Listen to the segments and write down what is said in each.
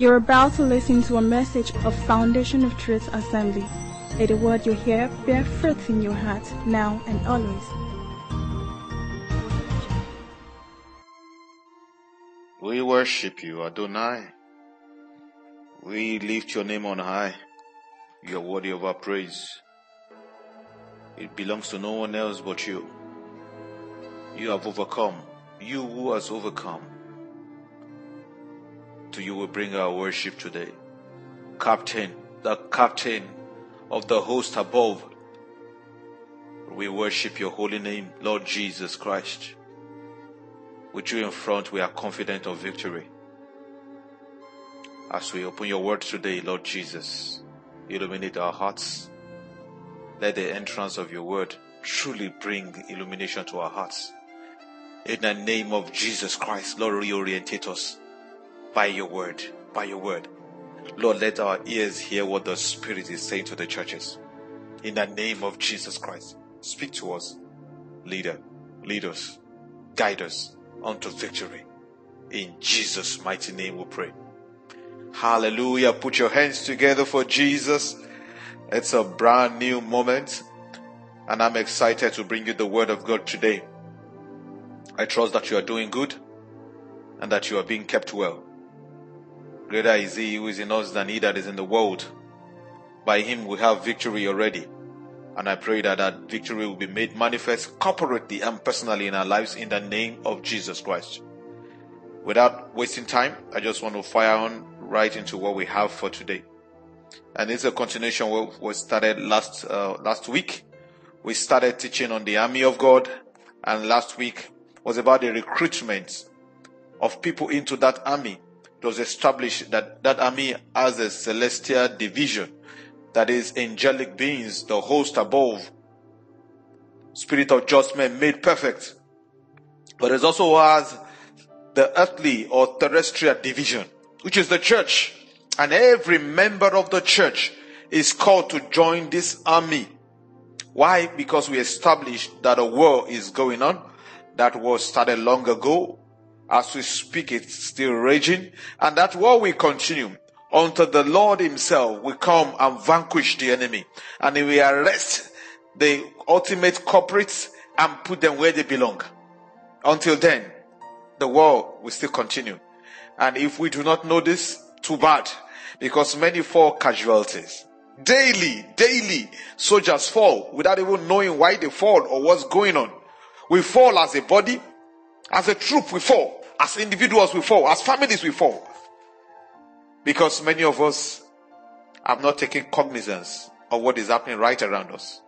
You're about to listen to a message of Foundation of Truth Assembly. May the word you hear bear fruit in your heart now and always. We worship you, Adonai. We lift your name on high. You are worthy of our praise. It belongs to no one else but you. You have overcome. You who has overcome. To you we bring our worship today. Captain, the captain of the host above. We worship your holy name, Lord Jesus Christ. With you in front, we are confident of victory. As we open your word today, Lord Jesus, illuminate our hearts. Let the entrance of your word truly bring illumination to our hearts. In the name of Jesus Christ, Lord, reorientate us by your word, by your word. Lord, let our ears hear what the Spirit is saying to the churches. In the name of Jesus Christ, speak to us, leader, lead us, guide us unto victory. In Jesus' mighty name we pray. Hallelujah. Put your hands together for Jesus. It's a brand new moment and I'm excited to bring you the word of God today. I trust that you are doing good and that you are being kept well. Greater is he who is in us than he that is in the world. By him we have victory already. And I pray that that victory will be made manifest corporately and personally in our lives in the name of Jesus Christ. Without wasting time, I just want to fire on right into what we have for today. And it's a continuation what was started last, uh, last week. We started teaching on the army of God and last week was about the recruitment of people into that army it was established that that army has a celestial division, that is angelic beings, the host above, spirit of just men made perfect. But it also has the earthly or terrestrial division, which is the church. And every member of the church is called to join this army. Why? Because we established that a war is going on. That was started long ago as we speak, it's still raging. And that war will continue until the Lord himself will come and vanquish the enemy. And he will arrest the ultimate culprits and put them where they belong. Until then, the war will still continue. And if we do not know this, too bad. Because many fall casualties. Daily, daily, soldiers fall without even knowing why they fall or what's going on. We fall as a body, as a troop we fall. As individuals, we fall. As families, we fall. Because many of us have not taken cognizance of what is happening right around us.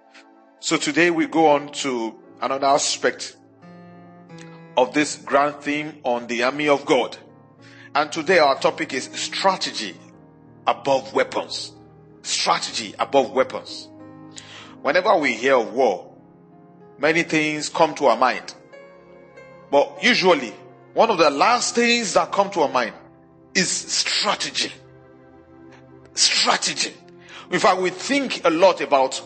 So today we go on to another aspect of this grand theme on the army of God. And today our topic is strategy above weapons. Strategy above weapons. Whenever we hear of war, many things come to our mind. But usually one of the last things that come to our mind is strategy. Strategy. In fact, we think a lot about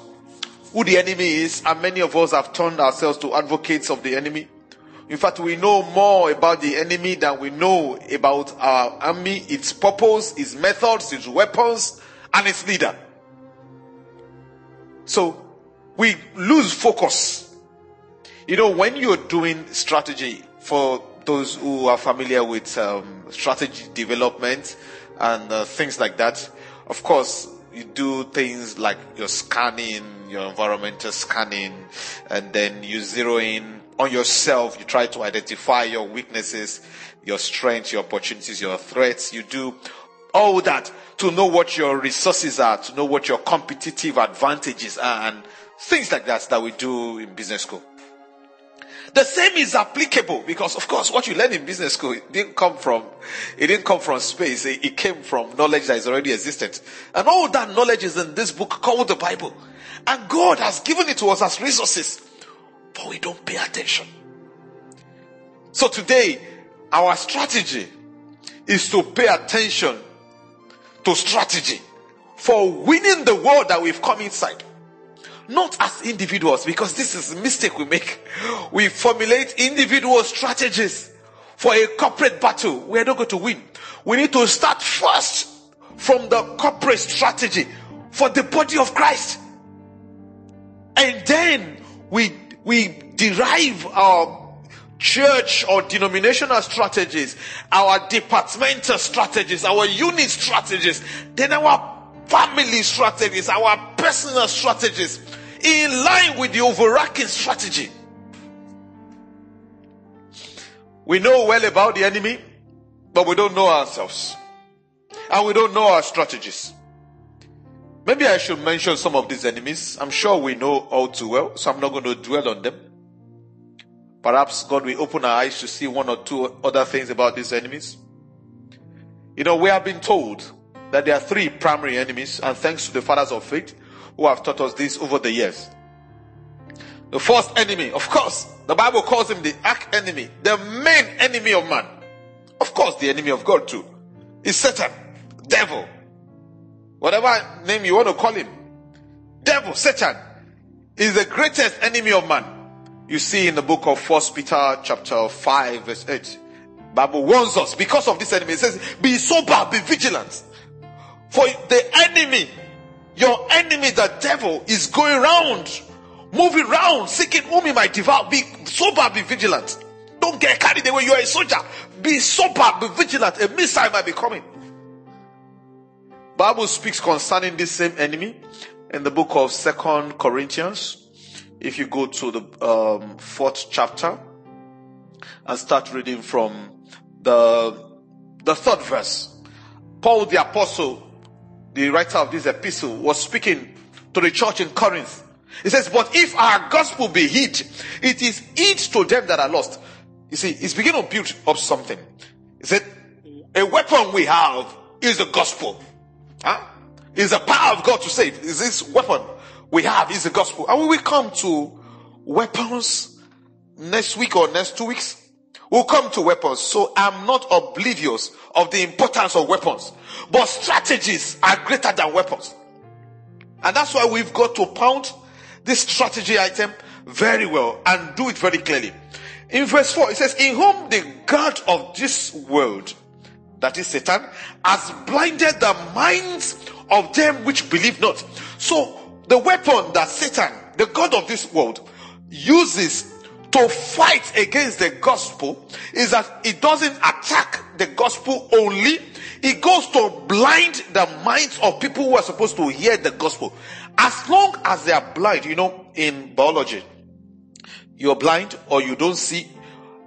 who the enemy is, and many of us have turned ourselves to advocates of the enemy. In fact, we know more about the enemy than we know about our army, its purpose, its methods, its weapons, and its leader. So we lose focus. You know, when you're doing strategy for those who are familiar with um, strategy development and uh, things like that, of course, you do things like your scanning, your environmental scanning, and then you zero in on yourself. You try to identify your weaknesses, your strengths, your opportunities, your threats. You do all that to know what your resources are, to know what your competitive advantages are, and things like that that we do in business school. The same is applicable because, of course, what you learn in business school it didn't come from it didn't come from space. It, it came from knowledge that is already existent, and all that knowledge is in this book called the Bible. And God has given it to us as resources, but we don't pay attention. So today, our strategy is to pay attention to strategy for winning the world that we've come inside not as individuals, because this is a mistake we make. We formulate individual strategies for a corporate battle, we are not going to win. We need to start first from the corporate strategy for the body of Christ. And then we, we derive our church or denominational strategies, our departmental strategies, our unit strategies, then our family strategies, our personal strategies in line with the overarching strategy. We know well about the enemy, but we don't know ourselves. And we don't know our strategies. Maybe I should mention some of these enemies. I'm sure we know all too well, so I'm not going to dwell on them. Perhaps God will open our eyes to see one or two other things about these enemies. You know, we have been told that there are three primary enemies, and thanks to the fathers of faith who have taught us this over the years. The first enemy, of course, the Bible calls him the arch enemy, the main enemy of man. Of course, the enemy of God too. Is Satan, devil, whatever name you want to call him. Devil, Satan, is the greatest enemy of man. You see in the book of First Peter chapter 5 verse 8. Bible warns us because of this enemy. It says, be sober, be vigilant. For the enemy, your enemy, the devil, is going around moving around, seeking whom he might devour. Be sober, be vigilant. Don't get carried away. You are a soldier. Be sober, be vigilant. A missile might be coming. Bible speaks concerning this same enemy in the book of Second Corinthians. If you go to the um, fourth chapter and start reading from the the third verse, Paul the apostle, the writer of this epistle, was speaking to the church in Corinth he says, but if our gospel be hid, it is hid to them that are lost. You see, he's beginning to build up something. He said, a weapon we have is the gospel. Huh? Is the power of God to save. Is this weapon we have is the gospel. And we come to weapons next week or next two weeks, we'll come to weapons. So I'm not oblivious of the importance of weapons. But strategies are greater than weapons. And that's why we've got to pound this strategy item very well and do it very clearly. In verse 4, it says, In whom the God of this world, that is Satan, has blinded the minds of them which believe not. So, the weapon that Satan, the God of this world, uses to fight against the gospel is that it doesn't attack the gospel only, it goes to blind the minds of people who are supposed to hear the gospel. As long as they are blind, you know, in biology, you're blind or you don't see.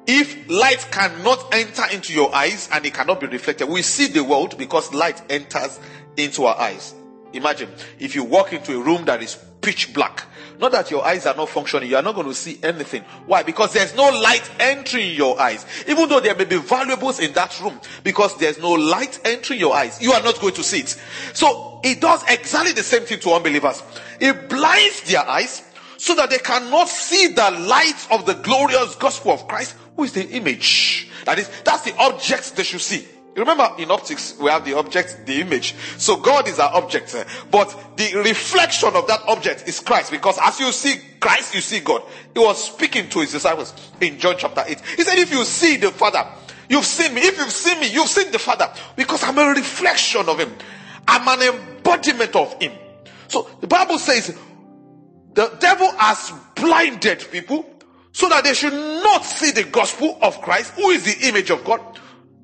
If light cannot enter into your eyes and it cannot be reflected, we see the world because light enters into our eyes. Imagine if you walk into a room that is pitch black. Not that your eyes are not functioning, you are not going to see anything. Why? Because there's no light entering your eyes. Even though there may be valuables in that room, because there's no light entering your eyes, you are not going to see it. So it does exactly the same thing to unbelievers. It blinds their eyes so that they cannot see the light of the glorious gospel of Christ, who is the image. That is, that's the object they should see. Remember in optics, we have the object, the image. So God is our object. Eh? But the reflection of that object is Christ. Because as you see Christ, you see God. He was speaking to his disciples in John chapter 8. He said, if you see the Father, you've seen me. If you've seen me, you've seen the Father. Because I'm a reflection of him. I'm an embodiment of him. So the Bible says, the devil has blinded people so that they should not see the gospel of Christ, who is the image of God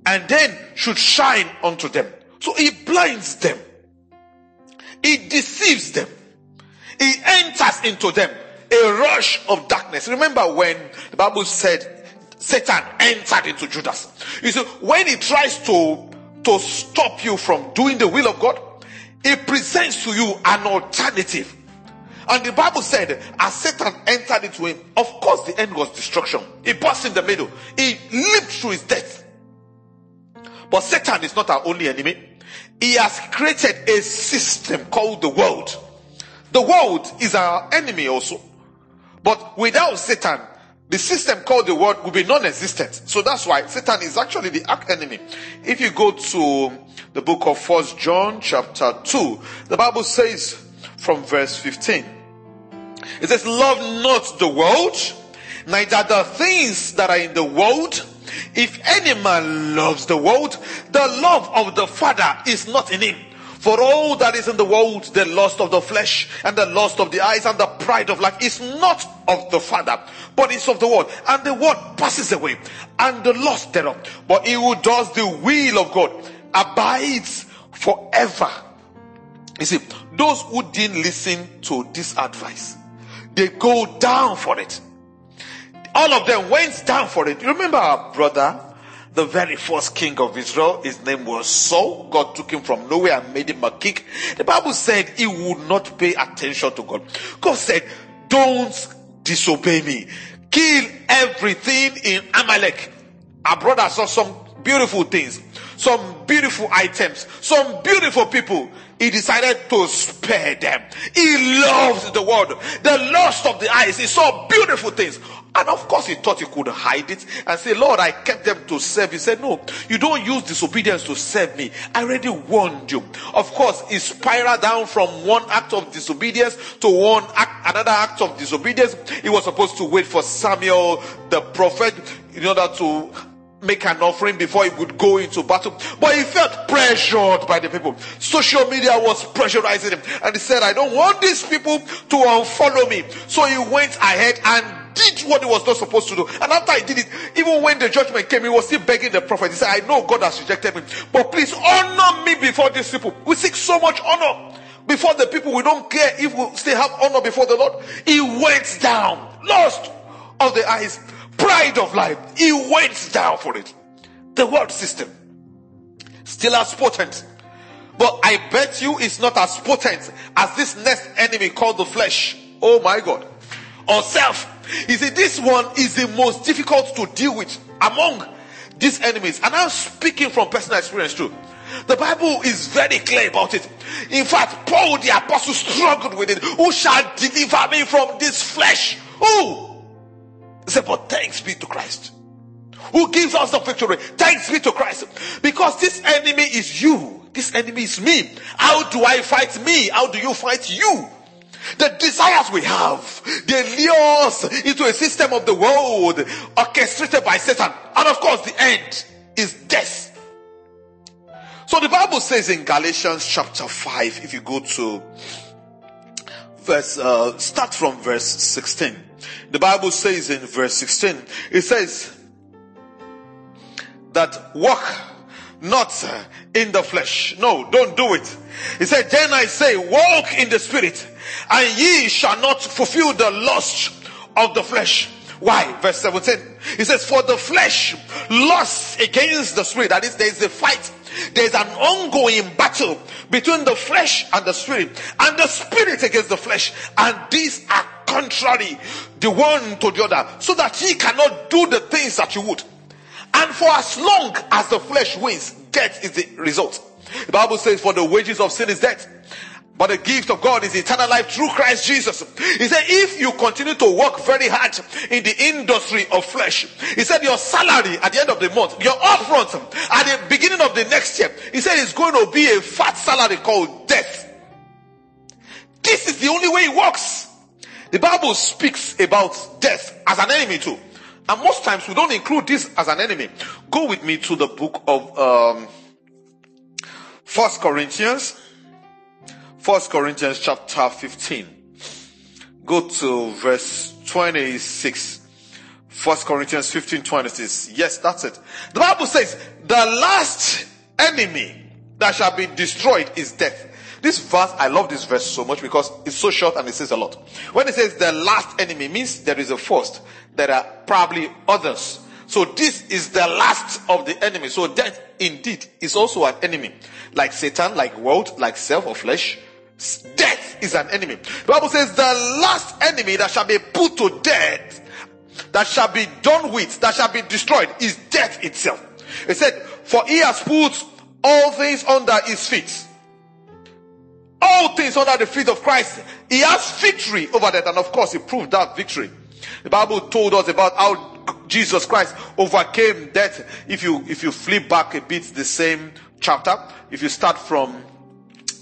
and then should shine unto them. So he blinds them. He deceives them. He enters into them a rush of darkness. Remember when the Bible said Satan entered into Judas. You see, when he tries to, to stop you from doing the will of God, he presents to you an alternative. And the Bible said, as Satan entered into him, of course the end was destruction. He burst in the middle. He lived through his death. But Satan is not our only enemy. He has created a system called the world. The world is our enemy also. But without Satan, the system called the world will be non-existent. So that's why Satan is actually the enemy. If you go to the book of First John chapter 2, the Bible says from verse 15, it says, love not the world, neither the things that are in the world. If any man loves the world, the love of the Father is not in him. For all that is in the world, the lust of the flesh and the lust of the eyes and the pride of life is not of the Father, but is of the world. And the world passes away and the lust thereof. But he who does the will of God abides forever. You see, those who didn't listen to this advice, they go down for it. All of them went down for it. You remember our brother the very first king of Israel. His name was Saul. God took him from nowhere and made him a king. The Bible said he would not pay attention to God. God said, don't disobey me. Kill everything in Amalek. Our brother saw some beautiful things, some beautiful items, some beautiful people. He decided to spare them. He loved the world. The lust of the eyes. He saw beautiful things. And of course, he thought he could hide it and say, Lord, I kept them to serve. He said, No, you don't use disobedience to serve me. I already warned you. Of course, he spiraled down from one act of disobedience to one act, another act of disobedience. He was supposed to wait for Samuel, the prophet, in order to make an offering before he would go into battle. But he felt pressured by the people. Social media was pressurizing him. And he said, I don't want these people to unfollow me. So he went ahead and did what he was not supposed to do. And after he did it, even when the judgment came, he was still begging the prophet. He said, I know God has rejected me, but please honor me before these people. We seek so much honor before the people. We don't care if we still have honor before the Lord. He went down, lost of the eyes, pride of life. He waits down for it. The world system still as potent. But I bet you it's not as potent as this next enemy called the flesh. Oh my God. Or self. You see, this one is the most difficult to deal with among these enemies. And I'm speaking from personal experience too. The Bible is very clear about it. In fact, Paul the apostle struggled with it. Who shall deliver me from this flesh? Who? Said, but thanks be to Christ. Who gives us the victory? Thanks be to Christ. Because this enemy is you. This enemy is me. How do I fight me? How do you fight you? The desires we have, they lure us into a system of the world orchestrated by Satan. And of course, the end is death. So the Bible says in Galatians chapter 5, if you go to verse, uh, start from verse 16. The Bible says in verse 16, it says that walk not in the flesh. No, don't do it. He said, then I say, walk in the spirit and ye shall not fulfill the lust of the flesh. Why? Verse 17. He says, for the flesh lusts against the spirit. That is, there is a fight. There is an ongoing battle between the flesh and the spirit and the spirit against the flesh. And these are contrary the one to the other so that ye cannot do the things that you would. And for as long as the flesh wins, death is the result. The Bible says, for the wages of sin is death. But the gift of God is eternal life through Christ Jesus. He said, if you continue to work very hard in the industry of flesh, he said your salary at the end of the month, your upfront at the beginning of the next year, he said it's going to be a fat salary called death. This is the only way it works. The Bible speaks about death as an enemy too. And most times we don't include this as an enemy. Go with me to the book of um, First Corinthians. First Corinthians chapter 15. Go to verse 26. First Corinthians 15, 26. Yes, that's it. The Bible says, the last enemy that shall be destroyed is death. This verse, I love this verse so much because it's so short and it says a lot. When it says the last enemy means there is a first. There are probably others. So this is the last of the enemy. So death indeed is also an enemy. Like Satan, like world, like self or flesh. Death is an enemy. The Bible says the last enemy that shall be put to death, that shall be done with, that shall be destroyed is death itself. It said, for he has put all things under his feet all things under the feet of Christ. He has victory over that. And of course, he proved that victory. The Bible told us about how Jesus Christ overcame death. If you, if you flip back a bit, the same chapter, if you start from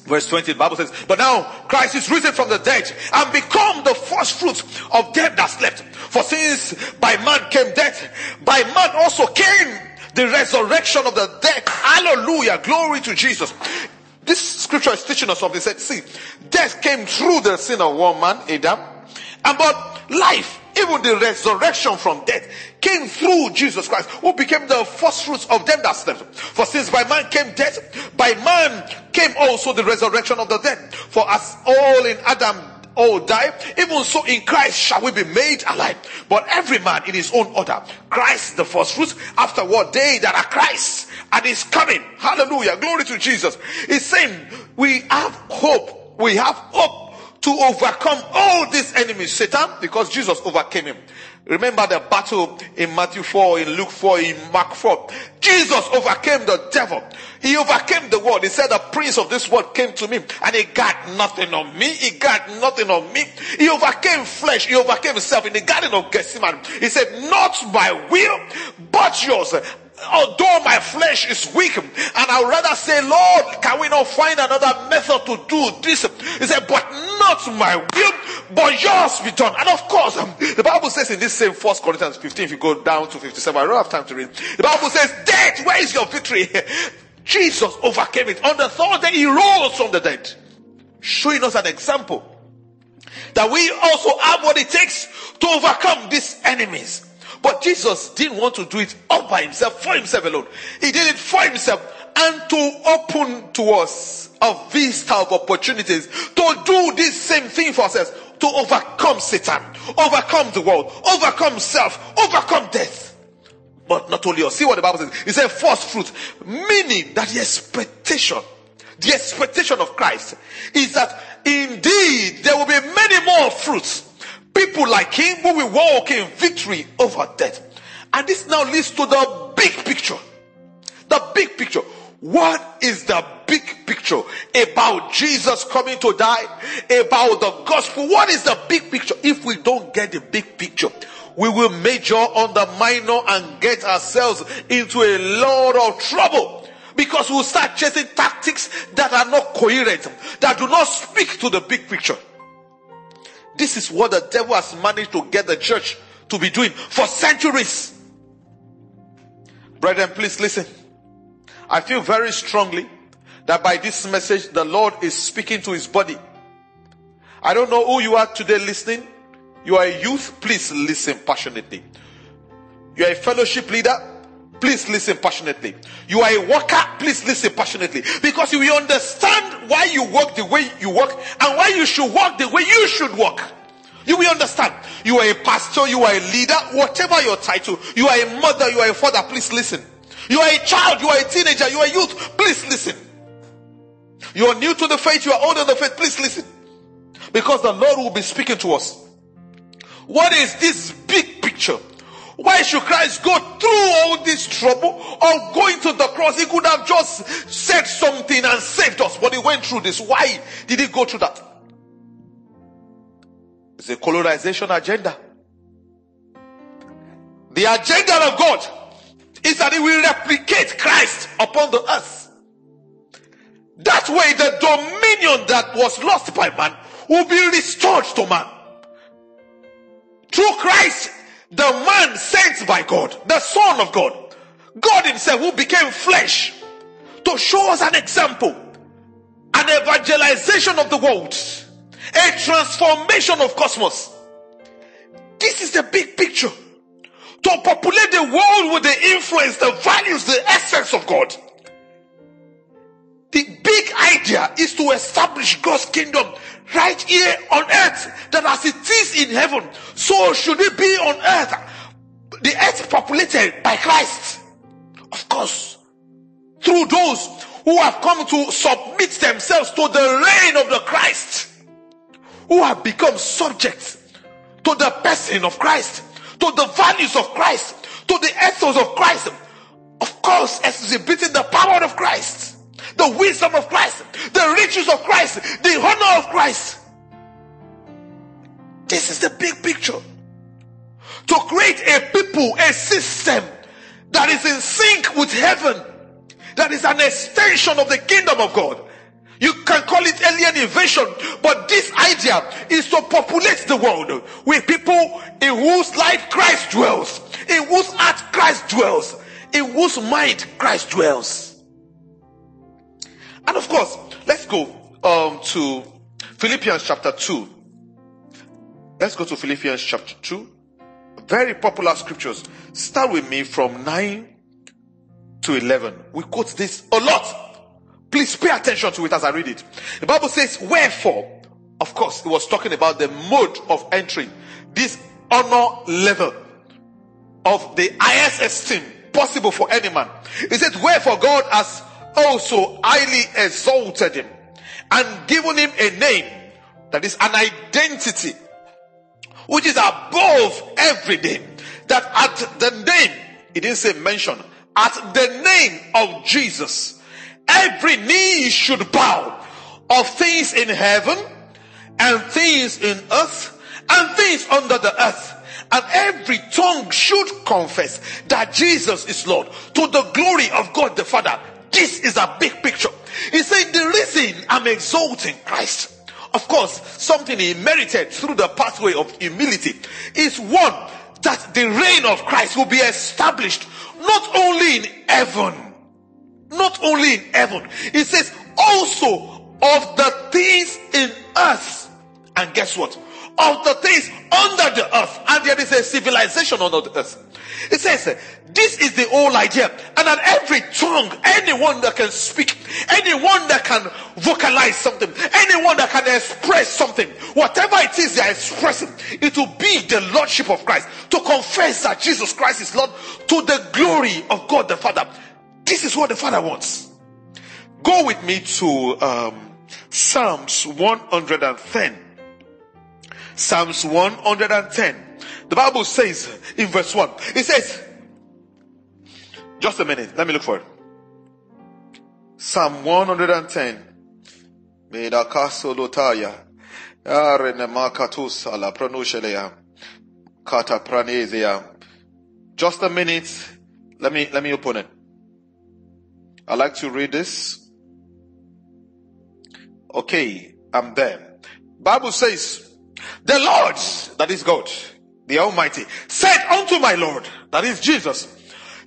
Verse 20, the Bible says, But now Christ is risen from the dead and become the first fruits of them that slept. For since by man came death, by man also came the resurrection of the dead. Hallelujah. Glory to Jesus. This scripture is teaching us something. Said, see, death came through the sin of one man, Adam, and but life, even the resurrection from death, came through Jesus Christ, who became the first fruits of them that slept. For since by man came death, by man came also the resurrection of the dead. For as all in Adam all die, even so in Christ shall we be made alive. But every man in his own order. Christ the first fruits, afterward they that are Christ and is coming. Hallelujah. Glory to Jesus. He's saying we have hope. We have hope to overcome all these enemies, Satan, because Jesus overcame him. Remember the battle in Matthew 4, in Luke 4, in Mark 4. Jesus overcame the devil. He overcame the world. He said, the prince of this world came to me and he got nothing on me. He got nothing on me. He overcame flesh. He overcame himself in the garden of Gethsemane. He said, not my will, but yours although my flesh is weak, and I would rather say, Lord, can we not find another method to do this? He said, but not my will, but yours be done. And of course, um, the Bible says in this same First Corinthians 15, if you go down to 57, I don't have time to read. The Bible says, death, where is your victory? Jesus overcame it. On the third day, he rose from the dead, showing us an example that we also have what it takes to overcome these enemies. But Jesus didn't want to do it all by himself, for himself alone. He did it for himself and to open to us these type of opportunities to do this same thing for ourselves, to overcome Satan, overcome the world, overcome self, overcome death. But not only us. See what the Bible says. It says first fruit, meaning that the expectation, the expectation of Christ is that indeed there will be many more fruits People like him who will walk in victory over death. And this now leads to the big picture. The big picture. What is the big picture about Jesus coming to die? About the gospel? What is the big picture? If we don't get the big picture, we will major on the minor and get ourselves into a lot of trouble. Because we'll start chasing tactics that are not coherent, that do not speak to the big picture. This is what the devil has managed to get the church to be doing for centuries. Brethren, please listen. I feel very strongly that by this message, the Lord is speaking to his body. I don't know who you are today listening. You are a youth, please listen passionately. You are a fellowship leader, please listen passionately. You are a worker, please listen passionately. Because you will understand why you work the way you work and why you should work the way you should work. You will understand. You are a pastor, you are a leader, whatever your title, you are a mother, you are a father, please listen. You are a child, you are a teenager, you are a youth, please listen. You are new to the faith, you are old in the faith, please listen. Because the Lord will be speaking to us. What is this big picture? Why should Christ go through all this trouble of going to the cross? He could have just said something and saved us, but he went through this. Why did he go through that? It's a colonization agenda. The agenda of God is that he will replicate Christ upon the earth. That way, the dominion that was lost by man will be restored to man. Through Christ, the man sent by God, the Son of God, God Himself who became flesh to show us an example, an evangelization of the world, a transformation of cosmos. This is the big picture. To populate the world with the influence, the values, the essence of God. Big idea is to establish God's kingdom right here on earth that as it is in heaven, so should it be on earth. The earth populated by Christ. Of course. Through those who have come to submit themselves to the reign of the Christ. Who have become subject to the person of Christ. To the values of Christ. To the ethos of Christ. Of course, exhibiting the power of Christ the wisdom of Christ, the riches of Christ, the honor of Christ. This is the big picture. To create a people, a system that is in sync with heaven, that is an extension of the kingdom of God. You can call it alien invasion, but this idea is to populate the world with people in whose life Christ dwells, in whose heart Christ dwells, in whose mind Christ dwells. And of course, let's go um, to Philippians chapter 2. Let's go to Philippians chapter 2. Very popular scriptures. Start with me from 9 to 11. We quote this a lot. Please pay attention to it as I read it. The Bible says, Wherefore, of course, it was talking about the mode of entry, this honor level of the highest esteem possible for any man. He said, Wherefore God has also highly exalted him and given him a name that is an identity which is above every name. That at the name, he didn't say mention, at the name of Jesus, every knee should bow of things in heaven and things in earth and things under the earth. And every tongue should confess that Jesus is Lord to the glory of God the Father. This is a big picture. He said, the reason I'm exalting Christ, of course, something he merited through the pathway of humility is one that the reign of Christ will be established not only in heaven, not only in heaven. He says also of the things in earth. And guess what? Of the things under the earth. And there is a civilization under the earth. It says, this is the whole idea. And at every tongue, anyone that can speak, anyone that can vocalize something, anyone that can express something, whatever it is they are expressing, it will be the Lordship of Christ. To confess that Jesus Christ is Lord to the glory of God the Father. This is what the Father wants. Go with me to um, Psalms 110. Psalms 110. The Bible says in verse 1, it says, just a minute, let me look for it. Psalm 110. Medakasolotaya. Arenemakatus ala pronushelea. Kata pranesia. Just a minute. Let me, let me open it. I like to read this. Okay, I'm there. Bible says, the Lord, that is God, the Almighty, said unto my Lord, that is Jesus,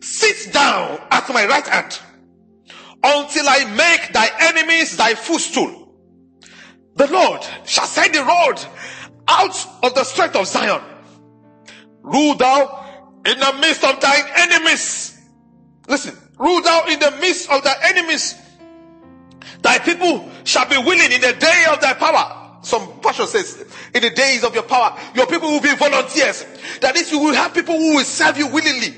sit down at my right hand until I make thy enemies thy footstool. The Lord shall set the road out of the strength of Zion. Rule thou in the midst of thine enemies. Listen, rule thou in the midst of thy enemies. Thy people shall be willing in the day of thy power some version says, in the days of your power, your people will be volunteers. That is, you will have people who will serve you willingly.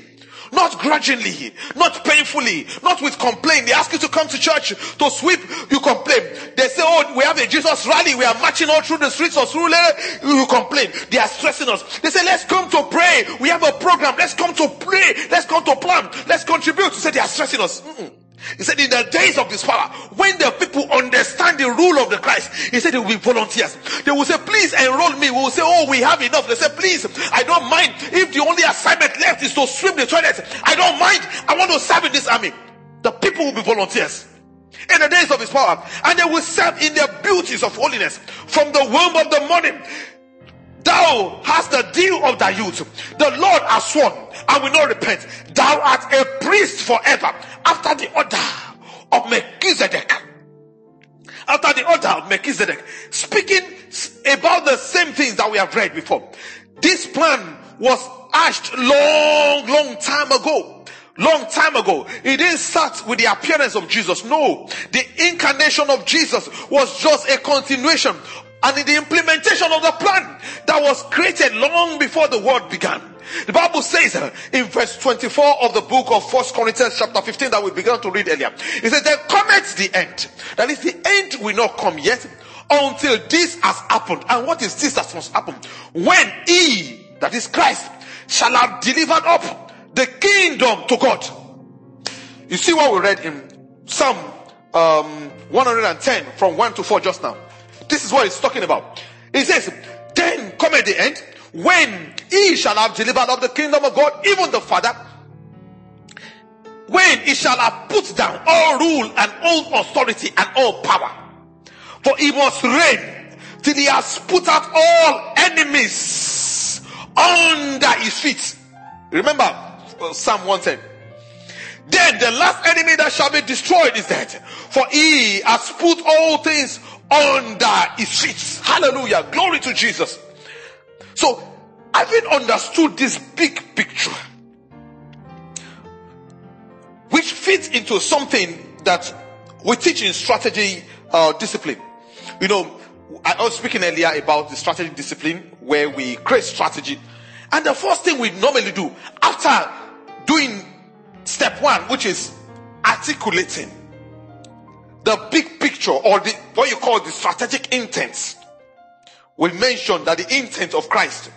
Not grudgingly, not painfully, not with complaint. They ask you to come to church to sweep, you complain. They say, oh, we have a Jesus rally, we are marching all through the streets of Surulere, you complain. They are stressing us. They say, let's come to pray. We have a program. Let's come to pray. Let's come to plan. Let's contribute. They say they are stressing us. Mm-mm. He said, in the days of this power, when the people understand the rule of the Christ, he said they will be volunteers. They will say, please enroll me. We will say, oh, we have enough. They say, please, I don't mind if the only assignment left is to sweep the toilet, I don't mind. I want to serve in this army. The people will be volunteers in the days of his power, and they will serve in the beauties of holiness from the womb of the morning. Thou hast the deal of thy youth. The Lord has sworn and will not repent. Thou art a priest forever after the order of Melchizedek. After the order of Melchizedek. Speaking about the same things that we have read before. This plan was hatched long, long time ago long time ago. It didn't start with the appearance of Jesus. No, the incarnation of Jesus was just a continuation and in the implementation of the plan that was created long before the world began. The Bible says uh, in verse 24 of the book of First Corinthians chapter 15 that we began to read earlier. It says, there cometh the end. That is the end will not come yet until this has happened. And what is this that must happen? When he, that is Christ, shall have delivered up the kingdom to God. You see what we read in Psalm um, 110 from 1 to 4 just now. This is what he's talking about. He says, Then come at the end, when he shall have delivered up the kingdom of God, even the Father, when he shall have put down all rule and all authority and all power. For he must reign till he has put out all enemies under his feet. Remember, uh, Psalm 1 said, Then the last enemy that shall be destroyed is dead. For he has put all things under his feet. Hallelujah. Glory to Jesus. So, having understood this big picture, which fits into something that we teach in strategy uh, discipline. You know, I was speaking earlier about the strategy discipline where we create strategy. And the first thing we normally do after doing step one, which is articulating the big picture or the what you call the strategic intent. We mentioned that the intent of Christ,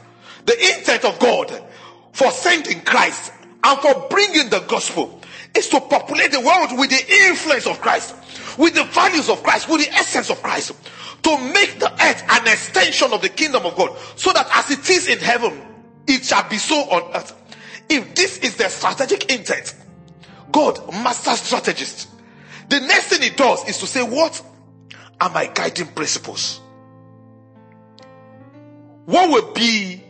the intent of God for sending Christ and for bringing the gospel is to populate the world with the influence of Christ, with the values of Christ, with the essence of Christ, to make the earth an extension of the kingdom of God, so that as it is in heaven, it shall be so on earth. If this is the strategic intent, God, master strategist, the next thing it does is to say, What are my guiding principles? What will be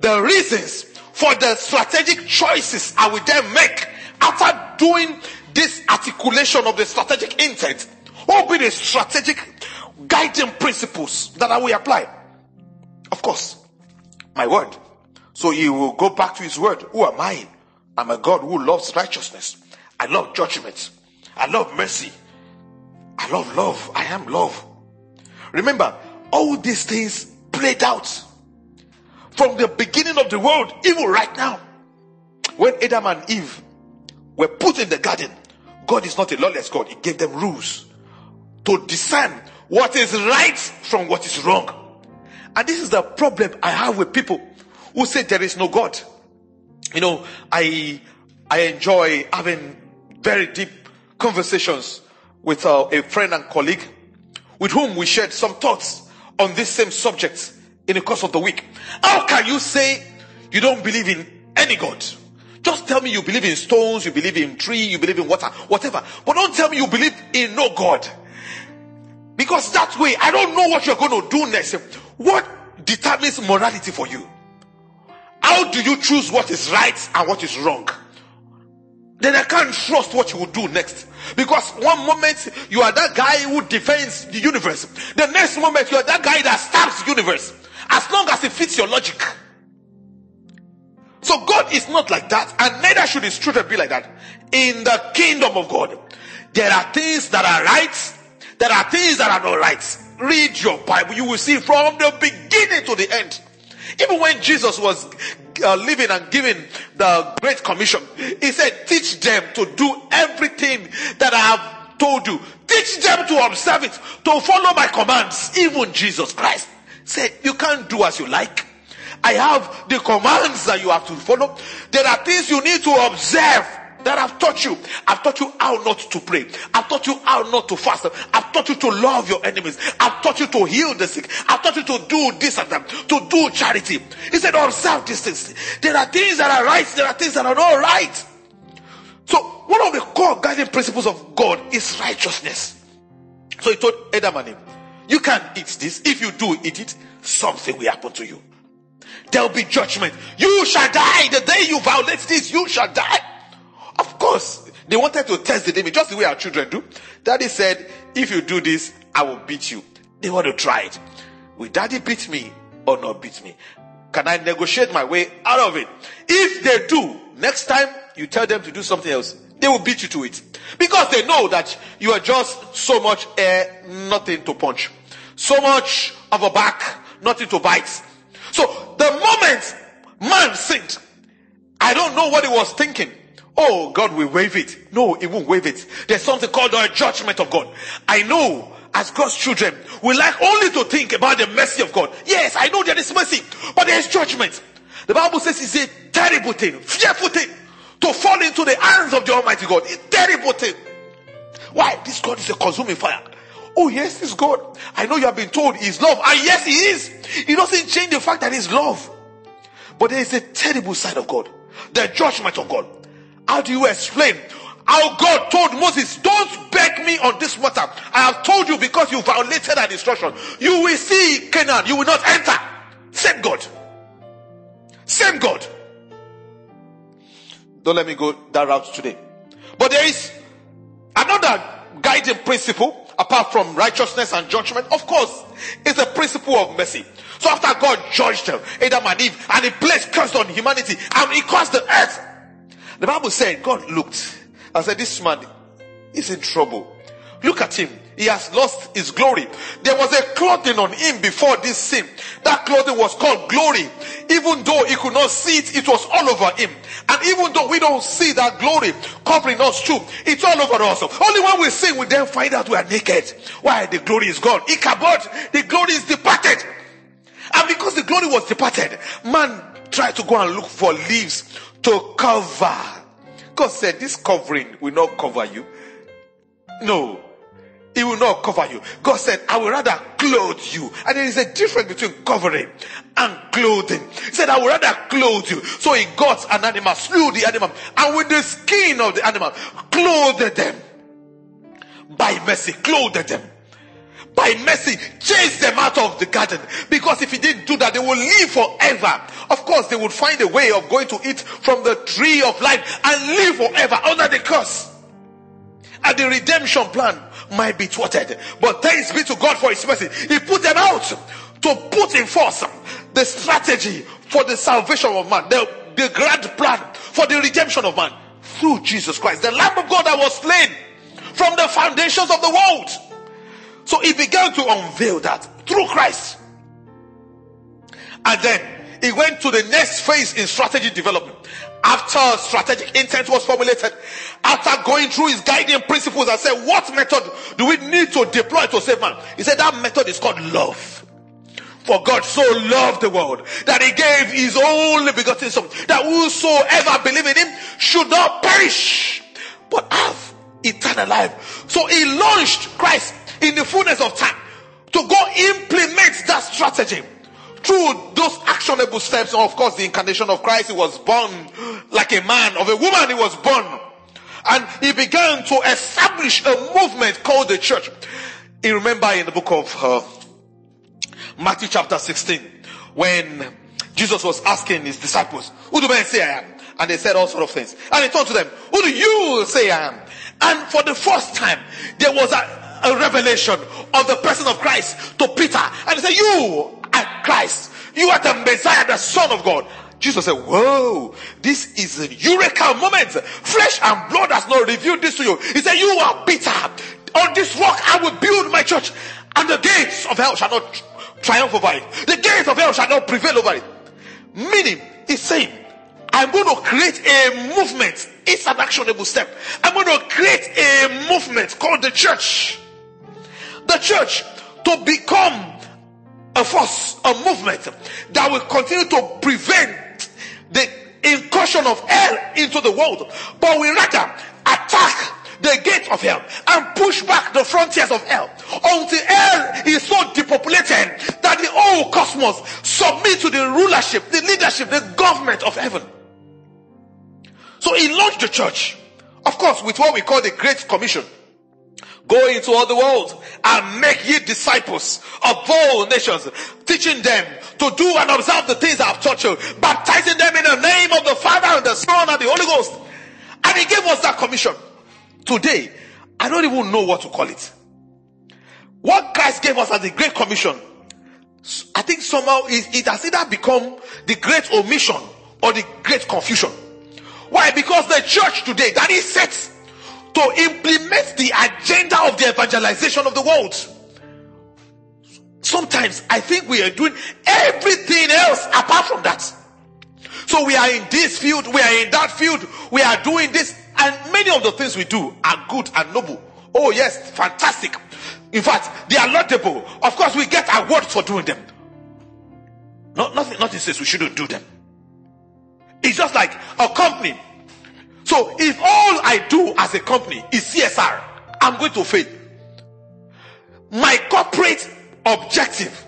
the reasons for the strategic choices I will then make after doing this articulation of the strategic intent? What will be the strategic guiding principles that I will apply? Of course, my word. So he will go back to his word. Who am I? I'm a God who loves righteousness. I love judgment. I love mercy. I love love. I am love. Remember, all these things played out from the beginning of the world, even right now. When Adam and Eve were put in the garden, God is not a lawless God. He gave them rules to discern what is right from what is wrong. And this is the problem I have with people who say there is no God. You know, I I enjoy having very deep conversations with uh, a friend and colleague with whom we shared some thoughts on this same subject in the course of the week. How can you say you don't believe in any God? Just tell me you believe in stones, you believe in tree, you believe in water, whatever. But don't tell me you believe in no God. Because that way, I don't know what you're going to do next. What determines morality for you? How do you choose what is right and what is wrong? Then I can't trust what you will do next. Because one moment you are that guy who defends the universe. The next moment you are that guy that stabs the universe. As long as it fits your logic. So God is not like that, and neither should his children be like that. In the kingdom of God, there are things that are right, there are things that are not right. Read your Bible, you will see from the beginning to the end. Even when Jesus was uh, living and giving the Great Commission, he said, teach them to do everything that I have told you. Teach them to observe it, to follow my commands. Even Jesus Christ said, you can't do as you like. I have the commands that you have to follow. There are things you need to observe that I've taught you. I've taught you how not to pray. I've taught you how not to fast. I've taught you to love your enemies. I've taught you to heal the sick. I've taught you to do this and that, to do charity. He said, observe these things. There are things that are right. There are things that are not right. So one of the core guiding principles of God is righteousness. So he told Adam and Eve, you can't eat this. If you do eat it, something will happen to you. There will be judgment. You shall die. The day you violate this, you shall die. Course, they wanted to test the enemy just the way our children do. Daddy said, if you do this, I will beat you. They want to try it. Will daddy beat me or not beat me? Can I negotiate my way out of it? If they do, next time you tell them to do something else, they will beat you to it. Because they know that you are just so much air, nothing to punch. So much of a back, nothing to bite. So the moment man sinned, I don't know what he was thinking. Oh, God will waive it. No, He won't waive it. There's something called the judgment of God. I know as God's children, we like only to think about the mercy of God. Yes, I know there is mercy, but there is judgment. The Bible says it's a terrible thing, fearful thing to fall into the hands of the Almighty God. A terrible thing. Why? This God is a consuming fire. Oh, yes, this God. I know you have been told He's love. And yes, He is. He doesn't change the fact that He's love. But there is a terrible side of God. The judgment of God. How do you explain How God told Moses, don't beg me on this matter. I have told you because you violated an instruction. You will see Canaan. You will not enter. Same God. Same God. Don't let me go that route today. But there is another guiding principle apart from righteousness and judgment. Of course, it's a principle of mercy. So after God judged them, Adam and Eve and he placed curse on humanity and he caused the earth, the Bible said God looked and said, This man is in trouble. Look at him. He has lost his glory. There was a clothing on him before this sin. That clothing was called glory. Even though he could not see it, it was all over him. And even though we don't see that glory covering us too, it's all over us. Only when we sin, we then find out we are naked. Why? The glory is gone. Ichabod, the glory is departed. And because the glory was departed, man tried to go and look for leaves to cover. God said, this covering will not cover you. No. It will not cover you. God said, I will rather clothe you. And there is a difference between covering and clothing. He said, I will rather clothe you. So he got an animal, slew the animal, and with the skin of the animal, clothed them. By mercy, clothed them. By mercy, chase them out of the garden. Because if he didn't do that, they will live forever. Of course, they would find a way of going to eat from the tree of life and live forever under the curse. And the redemption plan might be thwarted. But thanks be to God for his mercy. He put them out to put in force the strategy for the salvation of man, the, the grand plan for the redemption of man through Jesus Christ, the Lamb of God that was slain from the foundations of the world. So he began to unveil that through Christ. And then he went to the next phase in strategy development. After strategic intent was formulated, after going through his guiding principles and said, what method do we need to deploy to save man? He said that method is called love. For God so loved the world that he gave his only begotten son that whosoever believe in him should not perish but have eternal life. So he launched Christ in the fullness of time to go implement that strategy through those actionable steps. And of course, the incarnation of Christ, he was born like a man, of a woman, he was born. And he began to establish a movement called the church. You remember in the book of uh, Matthew chapter 16, when Jesus was asking his disciples, who do men say I am? And they said all sort of things. And he told to them, who do you say I am? And for the first time, there was a, a revelation of the person of Christ to Peter. And he said, You are Christ. You are the Messiah, the Son of God. Jesus said, Whoa, this is a eureka moment. Flesh and blood has not revealed this to you. He said, You are Peter. On this rock I will build my church, and the gates of hell shall not triumph over it. The gates of hell shall not prevail over it. Meaning, he's saying, I'm going to create a movement. It's an actionable step. I'm going to create a movement called the church the church to become a force, a movement that will continue to prevent the incursion of hell into the world, but we rather attack the gate of hell and push back the frontiers of hell until hell is so depopulated that the whole cosmos submit to the rulership, the leadership, the government of heaven. So he launched the church, of course, with what we call the Great Commission. Go into all the world and make ye disciples of all nations, teaching them to do and observe the things I have taught you, baptizing them in the name of the Father and the Son and the Holy Ghost. And he gave us that commission. Today, I don't even know what to call it. What Christ gave us as the Great Commission, I think somehow it, has either become the Great Omission or the Great Confusion. Why? Because the church today that is set to implement the agenda of the evangelization of the world. Sometimes I think we are doing everything else apart from that. So we are in this field, we are in that field, we are doing this, and many of the things we do are good and noble. Oh yes, fantastic. In fact, they are laudable. Of course, we get awards for doing them. Not, nothing, nothing says we shouldn't do them. It's just like a company so if all I do as a company is CSR, I'm going to fail. My corporate objective,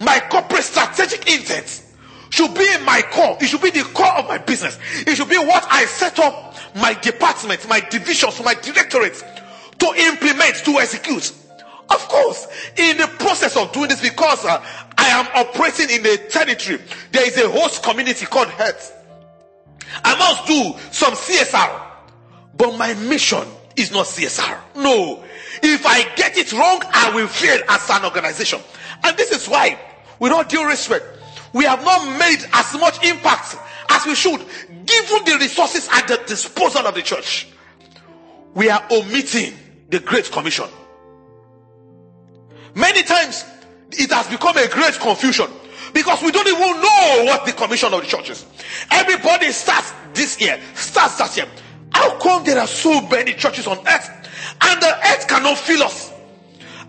my corporate strategic intent should be in my core. It should be the core of my business. It should be what I set up my departments, my divisions, my directorates to implement, to execute. Of course, in the process of doing this, because uh, I am operating in a territory, there is a host community called Health. I must do some CSR, but my mission is not CSR. No. If I get it wrong, I will fail as an organization. And this is why, with all due respect, we have not made as much impact as we should, given the resources at the disposal of the church. We are omitting the Great Commission. Many times it has become a great confusion because we don't even know what the commission of the church is. Everybody starts this year, starts that year. How come there are so many churches on earth and the earth cannot fill us?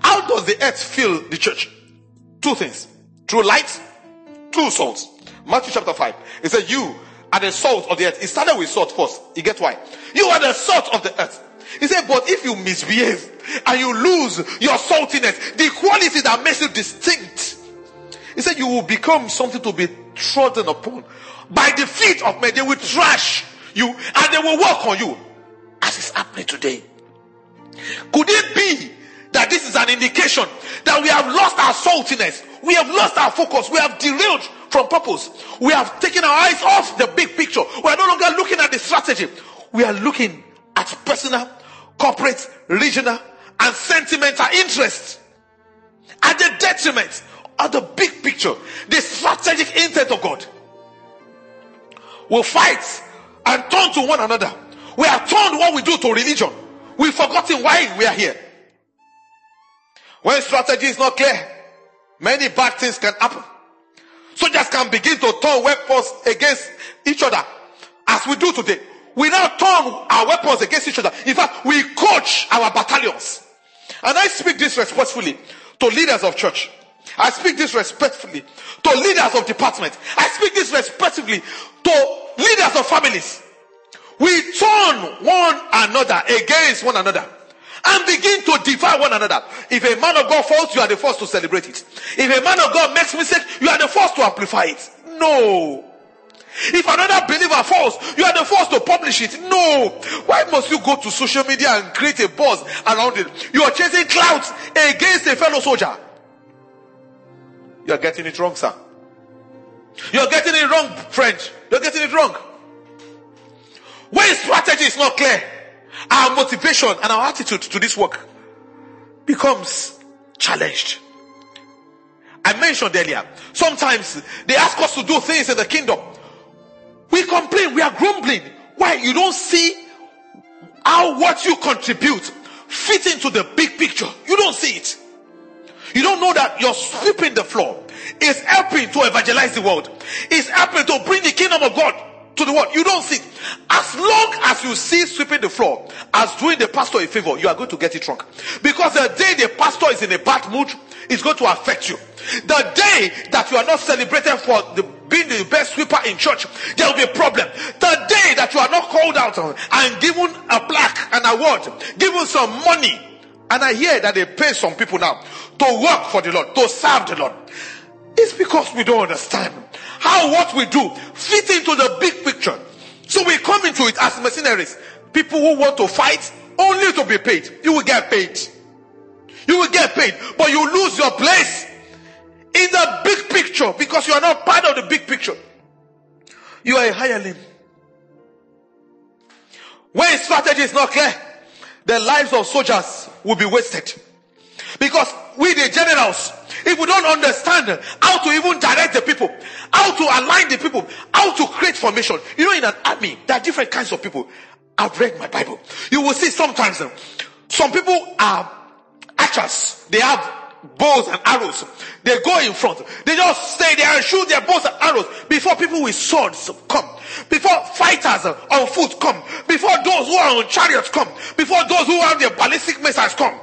How does the earth fill the church? Two things through light, through salt. Matthew chapter 5. It said, You are the salt of the earth. It started with salt first. You get why? You are the salt of the earth. He said, but if you misbehave and you lose your saltiness, the quality that makes you distinct, he said, you will become something to be trodden upon by the feet of men. They will trash you and they will walk on you as is happening today. Could it be that this is an indication that we have lost our saltiness? We have lost our focus. We have derailed from purpose. We have taken our eyes off the big picture. We are no longer looking at the strategy. We are looking at personal corporate, regional, and sentimental interests at the detriment of the big picture, the strategic intent of God. We'll fight and turn to one another. We have turned what we do to religion. We've forgotten why we are here. When strategy is not clear, many bad things can happen. Soldiers can begin to turn weapons against each other as we do today. We now turn our weapons against each other. In fact, we coach our battalions. And I speak this respectfully to leaders of church. I speak this respectfully to leaders of departments. I speak this respectfully to leaders of families. We turn one another against one another and begin to defy one another. If a man of God falls, you are the first to celebrate it. If a man of God makes mistake, you are the first to amplify it. No. If another believer falls, you are the first to publish it. No. Why must you go to social media and create a buzz around it? You are chasing clouds against a fellow soldier. You are getting it wrong, sir. You are getting it wrong, friend. You are getting it wrong. When strategy is not clear, our motivation and our attitude to this work becomes challenged. I mentioned earlier, sometimes they ask us to do things in the kingdom we complain, we are grumbling. Why? You don't see how what you contribute fit into the big picture. You don't see it. You don't know that you're sweeping the floor is helping to evangelize the world. Is helping to bring the kingdom of God to the world. You don't see. As long as you see sweeping the floor as doing the pastor a favor, you are going to get it wrong. Because the day the pastor is in a bad mood, it's going to affect you. The day that you are not celebrated for the, being the best sweeper in church, there will be a problem. The day that you are not called out and given a plaque, an award, given some money, and I hear that they pay some people now to work for the Lord, to serve the Lord. It's because we don't understand how what we do fit into the big picture. So we come into it as mercenaries. People who want to fight only to be paid. You will get paid. You will get paid, but you lose your place in the big picture because you are not part of the big picture. You are a hireling. When strategy is not clear, the lives of soldiers will be wasted. Because we the generals, if we don't understand how to even direct the people, how to align the people, how to create formation. You know, in an army, there are different kinds of people. I've read my Bible. You will see sometimes uh, some people are archers. They have bows and arrows. They go in front. They just stay there and shoot their bows and arrows before people with swords come. Before fighters uh, on foot come. Before those who are on chariots come. Before those who have their ballistic missiles come.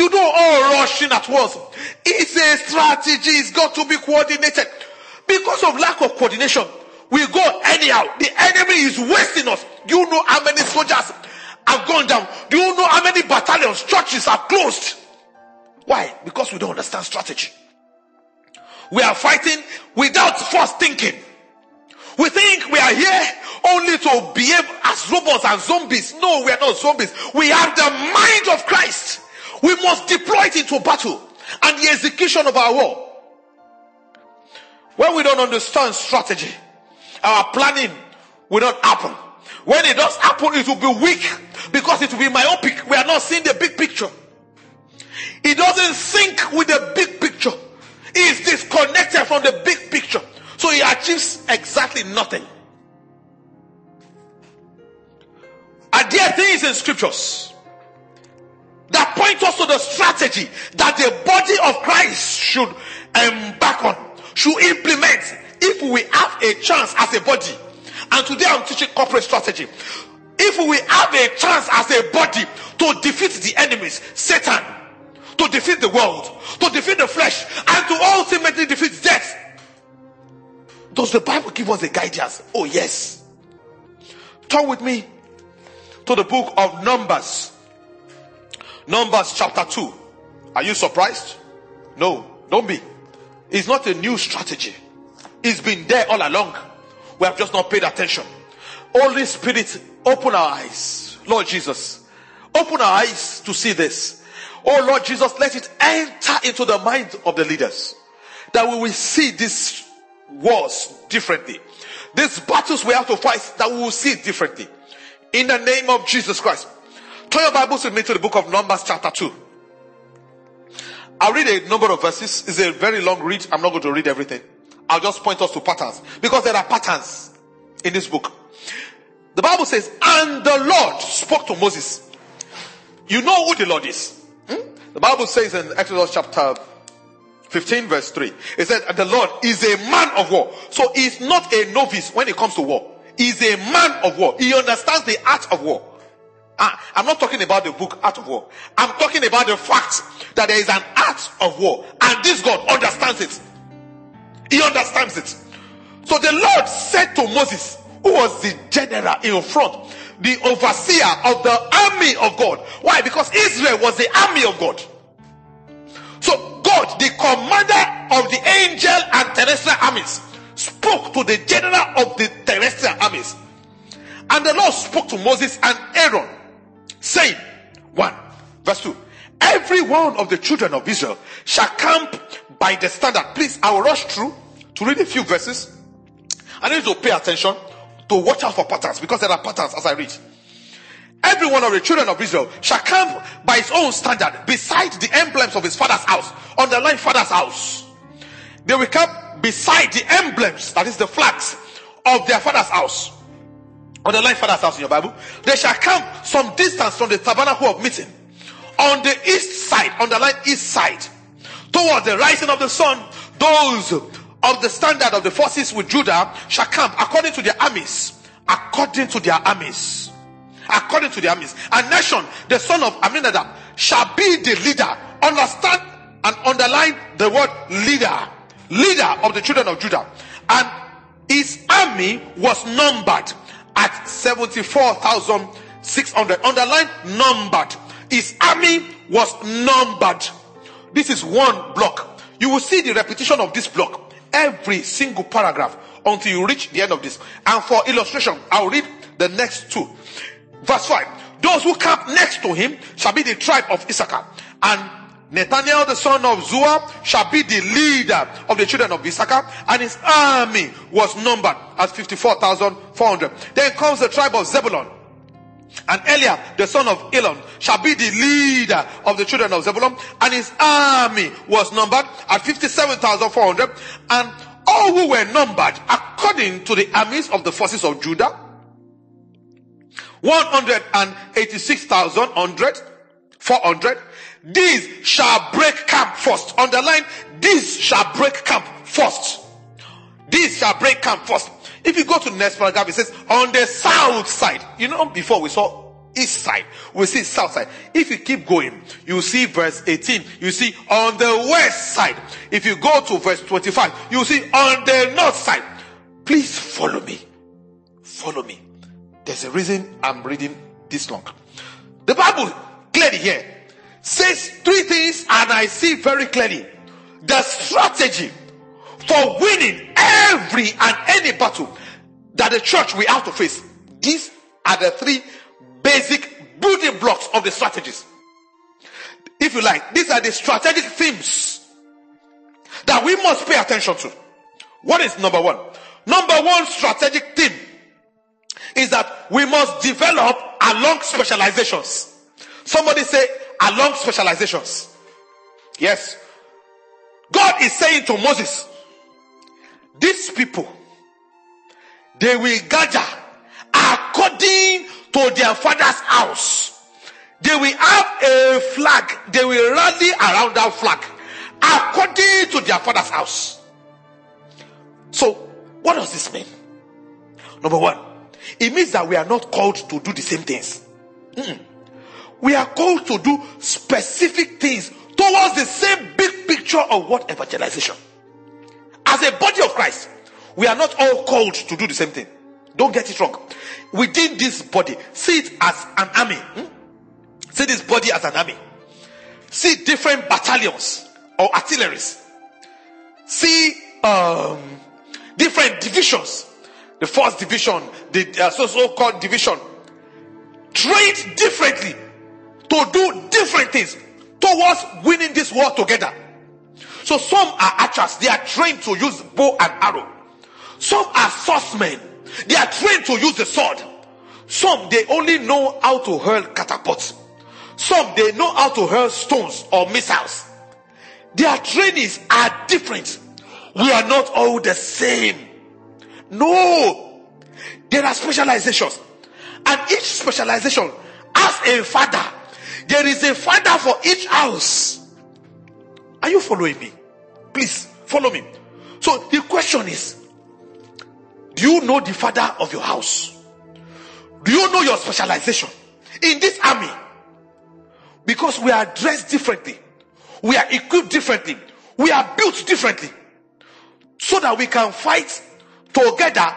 You don't all rush in at once. It's a strategy. It's got to be coordinated. Because of lack of coordination, we go anyhow. The enemy is wasting us. Do you know how many soldiers have gone down? Do you know how many battalions, churches are closed? Why? Because we don't understand strategy. We are fighting without first thinking. We think we are here only to behave as robots and zombies. No, we are not zombies. We have the mind of Christ. We must deploy it into battle and the execution of our war. When we don't understand strategy, our planning will not happen. When it does happen, it will be weak because it will be myopic. We are not seeing the big picture. It doesn't sync with the big picture. He is disconnected from the big picture. So he achieves exactly nothing. Are there things in scriptures strategy that the body of Christ should embark on, should implement if we have a chance as a body? And today I'm teaching corporate strategy. If we have a chance as a body to defeat the enemies, Satan, to defeat the world, to defeat the flesh, and to ultimately defeat death, does the Bible give us the guidance? Oh, yes. Turn with me to the book of Numbers. Numbers chapter 2. Are you surprised? No, don't be. It's not a new strategy. It's been there all along. We have just not paid attention. Holy Spirit, open our eyes. Lord Jesus, open our eyes to see this. Oh Lord Jesus, let it enter into the mind of the leaders that we will see these wars differently. These battles we have to fight that we will see differently. In the name of Jesus Christ. Turn your Bibles with me to the book of Numbers chapter 2. I'll read a number of verses. It's a very long read. I'm not going to read everything. I'll just point us to patterns because there are patterns in this book. The Bible says, and the Lord spoke to Moses. You know who the Lord is. Hmm? The Bible says in Exodus chapter 15 verse 3, it said, the Lord is a man of war. So he's not a novice when it comes to war. He's a man of war. He understands the art of war. I'm not talking about the book Art of War. I'm talking about the fact that there is an art of war. And this God understands it. He understands it. So the Lord said to Moses, who was the general in front, the overseer of the army of God. Why? Because Israel was the army of God. So God, the commander of the angel and terrestrial armies, spoke to the general of the terrestrial armies. And the Lord spoke to Moses and Aaron, saying, 1 verse 2 Every one of the children of Israel shall camp by the standard. Please, I will rush through to read a few verses. I need to pay attention to watch out for patterns because there are patterns as I read. Every one of the children of Israel shall camp by his own standard beside the emblems of his father's house, on the line father's house. They will camp beside the emblems, that is the flags of their father's house. On the line father's house in your Bible. They shall camp some distance from the tabernacle of meeting. On the east side, on the line east side, towards the rising of the sun, those of the standard of the forces with Judah shall camp according to their armies. According to their armies. According to their armies. Nahshon, the son of Aminadab, shall be the leader. Understand and underline the word leader. Leader of the children of Judah. And his army was numbered at 74,600. Underline numbered. His army was numbered. This is one block. You will see the repetition of this block every single paragraph until you reach the end of this. And for illustration, I'll read the next two. Verse 5. Those who camp next to him shall be the tribe of Issachar. And Nathaniel the son of Zuar shall be the leader of the children of Issachar, and his army was numbered as 54,400. Then comes the tribe of Zebulun. And Eliab, the son of Elon, shall be the leader of the children of Zebulun, and his army was numbered at 57,400. And all who were numbered according to the armies of the forces of Judah, 186,100, 400. These shall break camp first. Underline, these shall break camp first. These shall break camp first. If you go to the next paragraph, it says on the south side. You know, before we saw east side, we see south side. If you keep going, you see verse 18. You see on the west side. If you go to verse 25, you see on the north side. Please follow me. Follow me. There's a reason I'm reading this long. The Bible clearly here says three things, and I see very clearly the strategy for winning every and any battle. that the church we have to face. These are the three basic building blocks of the strategies. If you like, these are the strategic themes that we must pay attention to. What is number one? Number one strategic theme is that we must develop along specializations. Somebody say along specializations. Yes. God is saying to Moses, these people, they will gather according to their father's house. They will have a flag. They will rally around that flag according to their father's house. So, what does this mean? Number one, it means that we are not called to do the same things. Mm. We are called to do specific things towards the same big picture of what evangelization. As a body of Christ, we are not all called to do the same thing. Don't get it wrong. Within this body, see it as an army. Hmm? See this body as an army. See different battalions or artilleries. See um, different divisions. The first division, the uh, so called division, trained differently to do different things towards winning this war together. So some are archers, they are trained to use bow and arrow. Some are swordsmen, they are trained to use the sword. Some they only know how to hurl catapults. Some they know how to hurl stones or missiles. Their trainings are different. We are not all the same. No. There are specializations. And each specialization has a father. There is a father for each house. Are you following me? Please follow me. So the question is Do you know the father of your house? Do you know your specialization in this army? Because we are dressed differently, we are equipped differently, we are built differently, so that we can fight together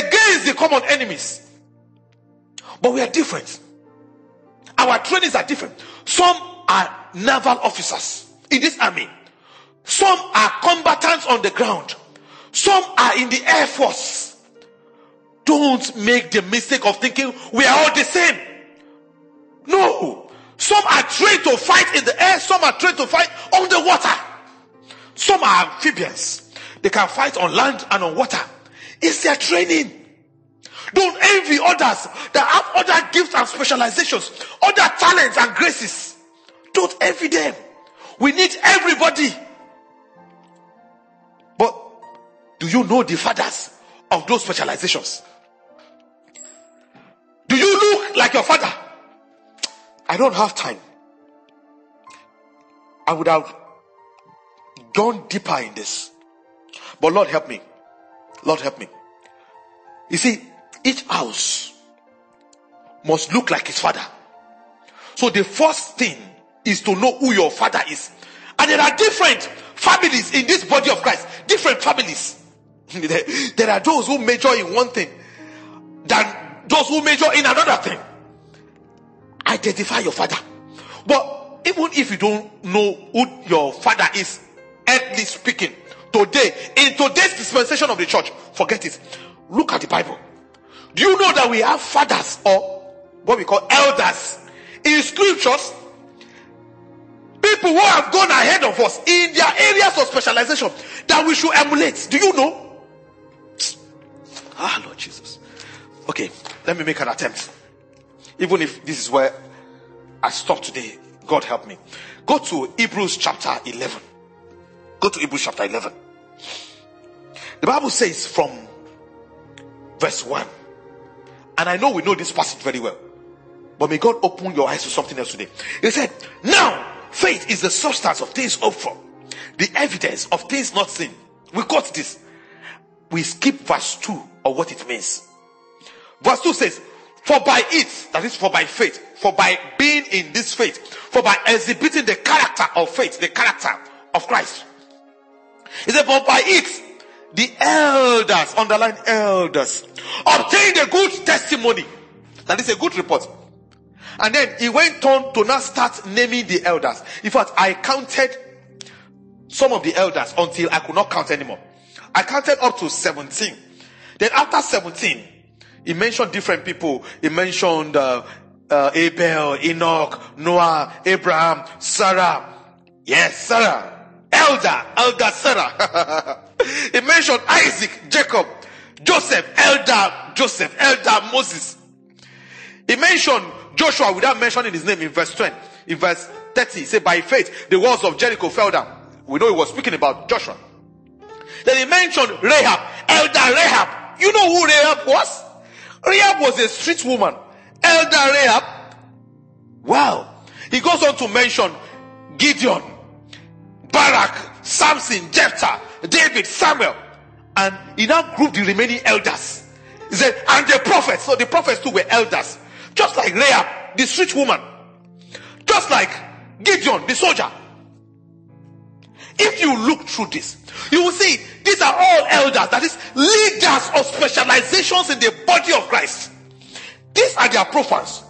against the common enemies. But we are different. Our trainings are different. Some are naval officers in this army. Some are combatants on the ground. Some are in the air force. Don't make the mistake of thinking we are all the same. No. Some are trained to fight in the air. Some are trained to fight on the water. Some are amphibians. They can fight on land and on water. It's their training. Don't envy others that have other gifts and specializations, other talents and graces. Don't envy them. We need everybody. But do you know the fathers of those specializations? Do you look like your father? I don't have time. I would have gone deeper in this. But Lord help me. Lord help me. You see, each house must look like his father. So the first thing is to know who your father is. And there are different families in this body of Christ. Different families. there are those who major in one thing than those who major in another thing. Identify your father. But even if you don't know who your father is, earthly speaking, today, in today's dispensation of the church, forget it. Look at the Bible. Do you know that we have fathers or what we call elders in scriptures? People who have gone ahead of us in their areas of specialization that we should emulate. Do you know? Ah, Lord Jesus. Okay, let me make an attempt. Even if this is where I stop today, God help me. Go to Hebrews chapter 11. Go to Hebrews chapter 11. The Bible says from verse 1 and I know we know this passage very well. But may God open your eyes to something else today. He said, Now faith is the substance of things hoped for, the evidence of things not seen. We got this. We skip verse 2 of what it means. Verse 2 says, For by it, that is for by faith, for by being in this faith, for by exhibiting the character of faith, the character of Christ. He said, For by it, the elders, underline elders, obtained a good testimony. That is a good report. And then he went on to now start naming the elders. In fact, I counted some of the elders until I could not count anymore. I counted up to 17. Then after 17, he mentioned different people. He mentioned uh, uh, Abel, Enoch, Noah, Abraham, Sarah. Yes, Sarah. Elder, Elder Sarah. he mentioned Isaac, Jacob, Joseph, Elder Joseph, Elder Moses. He mentioned Joshua without mentioning his name in verse 20. In verse 30, he said, By faith, the walls of Jericho fell down. We know he was speaking about Joshua. Then he mentioned Rahab, Elder Rahab. You know who Rahab was? Rahab was a street woman. Elder Rahab. Wow. He goes on to mention Gideon, Barak, Samson, Jephthah, David, Samuel. And he now grouped the remaining elders. He said, and the prophets. So the prophets too were elders. Just like Rahab, the street woman. Just like Gideon, the soldier. If you look through this, you will see these are all elders, that is, leaders of specializations in the body of Christ. These are their profiles.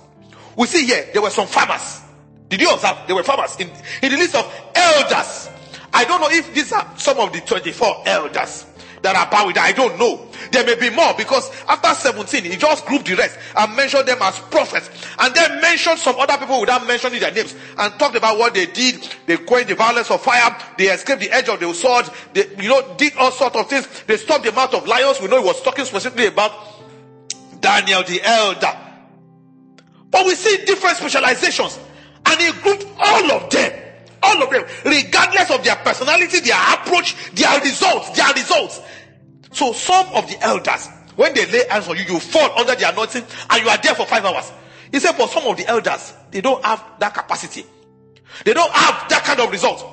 We see here there were some farmers. Did you observe? There were farmers in, in the list of elders. I don't know if these are some of the 24 elders that are bowing down. I don't know. There may be more because after 17, he just grouped the rest and mentioned them as prophets. And then mentioned some other people without mentioning their names and talked about what they did. They quenched the violence of fire. They escaped the edge of the sword. They, you know, did all sorts of things. They stopped the mouth of lions. We know he was talking specifically about Daniel the elder. But we see different specializations. And he grouped all of them all of them, regardless of their personality, their approach, their results, their results. So some of the elders, when they lay hands on you, you fall under the anointing and you are there for five hours. He said, for some of the elders, they don't have that capacity. They don't have that kind of result.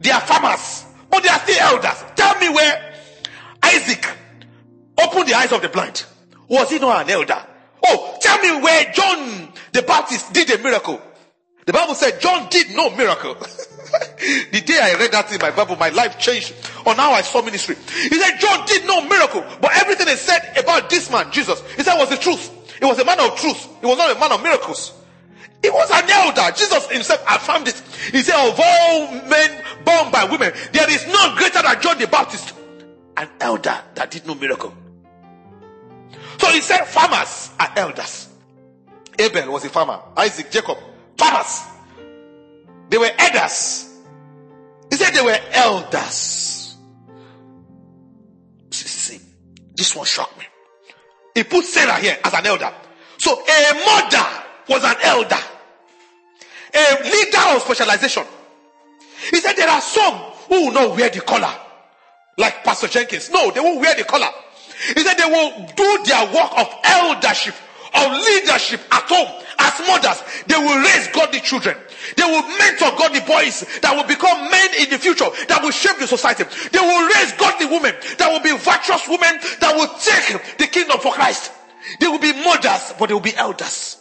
They are farmers, but they are still elders. Tell me where Isaac opened the eyes of the blind. Was he not an elder? Oh, tell me where John the Baptist did a miracle. The Bible said John did no miracle. the day I read that in my Bible, my life changed on how I saw ministry. He said John did no miracle, but everything he said about this man, Jesus, he said was the truth. He was a man of truth. He was not a man of miracles. He was an elder. Jesus himself affirmed it. He said, of all men born by women, there is none greater than John the Baptist. An elder that did no miracle. So he said farmers are elders. Abel was a farmer. Isaac, Jacob, farmers. They were elders. He said they were elders. See, see, this one shocked me. He put Sarah here as an elder. So a mother was an elder. A leader of specialization. He said there are some who will not wear the collar. Like Pastor Jenkins. No, they won't wear the collar. He said they will do their work of eldership, of leadership at home as mothers. They will raise godly children. They will mentor godly boys that will become men in the future that will shape the society. They will raise godly women that will be virtuous women that will take the kingdom for Christ. They will be mothers, but they will be elders.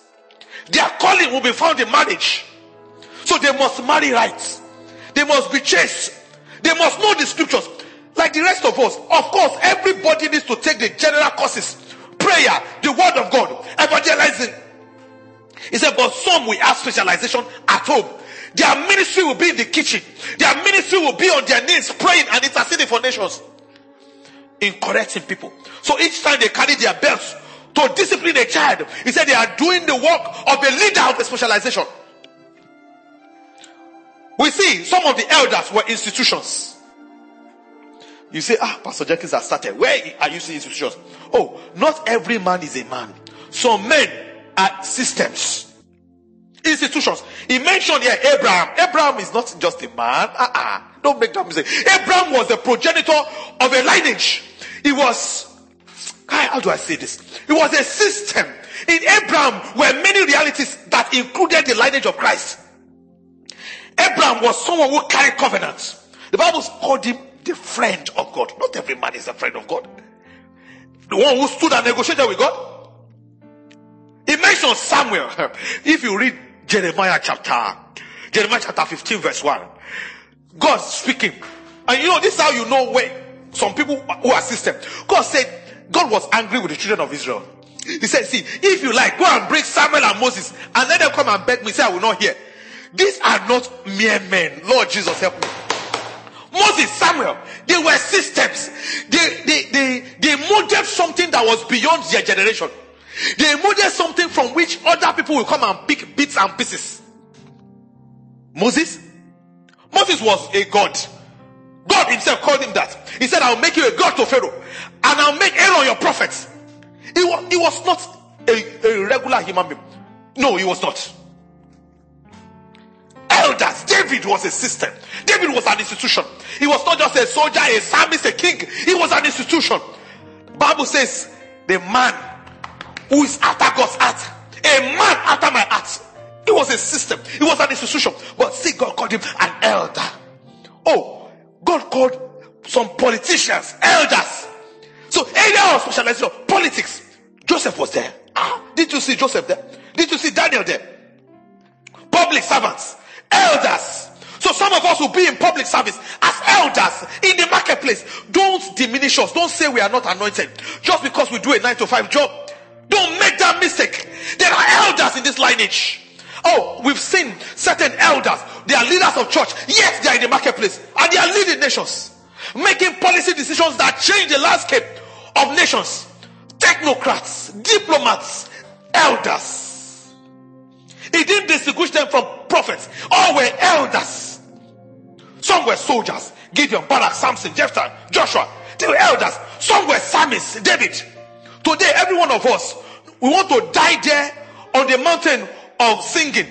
Their calling will be found in marriage. So they must marry right. They must be chaste. They must know the scriptures. Like the rest of us. Of course, everybody needs to take the general courses. Prayer, the word of God, evangelizing, he said, but some will have specialization at home. Their ministry will be in the kitchen. Their ministry will be on their knees praying and interceding for nations. In correcting people. So each time they carry their belts to discipline a child, he said they are doing the work of a leader of a specialization. We see some of the elders were institutions. You say, ah, Pastor Jenkins has started. Where are you seeing institutions? Oh, not every man is a man. Some men are systems, institutions. He mentioned here Abraham. Abraham is not just a man. Uh-uh. Don't make that mistake. Abraham was the progenitor of a lineage. He was, how do I say this? It was a system. In Abraham were many realities that included the lineage of Christ. Abraham was someone who carried covenants. The Bible called him the friend of God. Not every man is a friend of God. The one who stood and negotiated with God. He mentions Samuel. If you read Jeremiah chapter, Jeremiah chapter 15 verse 1, God speaking. And you know, this is how you know where some people who them. God said, God was angry with the children of Israel. He said, see, if you like, go and bring Samuel and Moses and let them come and beg me. Say, I will not hear. These are not mere men. Lord Jesus, help me. Moses, Samuel, they were systems. They, they, they, they modeled something that was beyond their generation. They modeled something from which other people will come and pick bits and pieces. Moses? Moses was a god. God himself called him that. He said, I'll make you a God to Pharaoh. And I'll make Aaron your prophet. He was, he was not a, a regular human being. No, he was not. Elders. David was a system. David was an institution. He was not just a soldier, a psalmist, a king. He was an institution. Bible says, the man who is after God's heart, a man after my heart. It was a system. It was an institution. But see, God called him an elder. Oh, God called some politicians elders. So area of specialization, politics. Joseph was there. Ah, did you see Joseph there? Did you see Daniel there? Public servants, elders. So some of us will be in public service as elders in the marketplace. Don't diminish us. Don't say we are not anointed just because we do a nine to five job. Don't make that mistake. There are elders in this lineage. Oh, we've seen certain elders. They are leaders of church. Yes, they are in the marketplace. And they are leading nations. Making policy decisions that change the landscape of nations. Technocrats, diplomats, elders. He didn't distinguish them from prophets. All were elders. Some were soldiers. Gideon, Barak, Samson, Jephthah, Joshua. They were elders. Some were psalmists. David. Today, every one of us, we want to die there on the mountain of singing.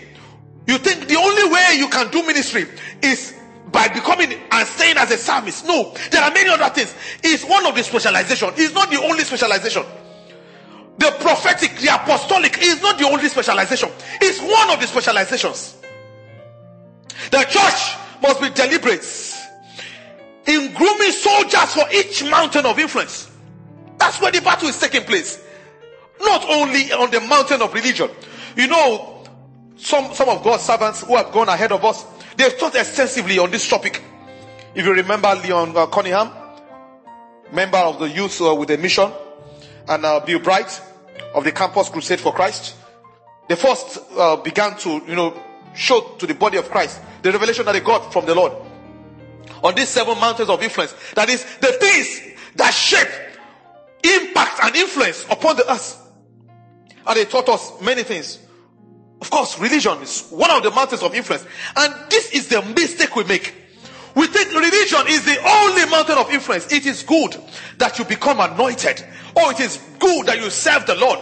You think the only way you can do ministry is by becoming and staying as a psalmist. No, there are many other things. It's one of the specialization. It's not the only specialization. The prophetic, the apostolic is not the only specialization. It's one of the specializations. The church must be deliberate in grooming soldiers for each mountain of influence. That's where the battle is taking place. Not only on the mountain of religion. You know, some, some of God's servants who have gone ahead of us, they've taught extensively on this topic. If you remember Loren uh, Cunningham, member of the youth uh, with a mission, and uh, Bill Bright of the Campus Crusade for Christ, they first uh, began to, you know, show to the body of Christ the revelation that they got from the Lord on these seven mountains of influence. That is the things that shape, impact, and influence upon the earth. And they taught us many things. Of course, religion is one of the mountains of influence. And this is the mistake we make. We think religion is the only mountain of influence. It is good that you become anointed. Oh, it is good that you serve the Lord.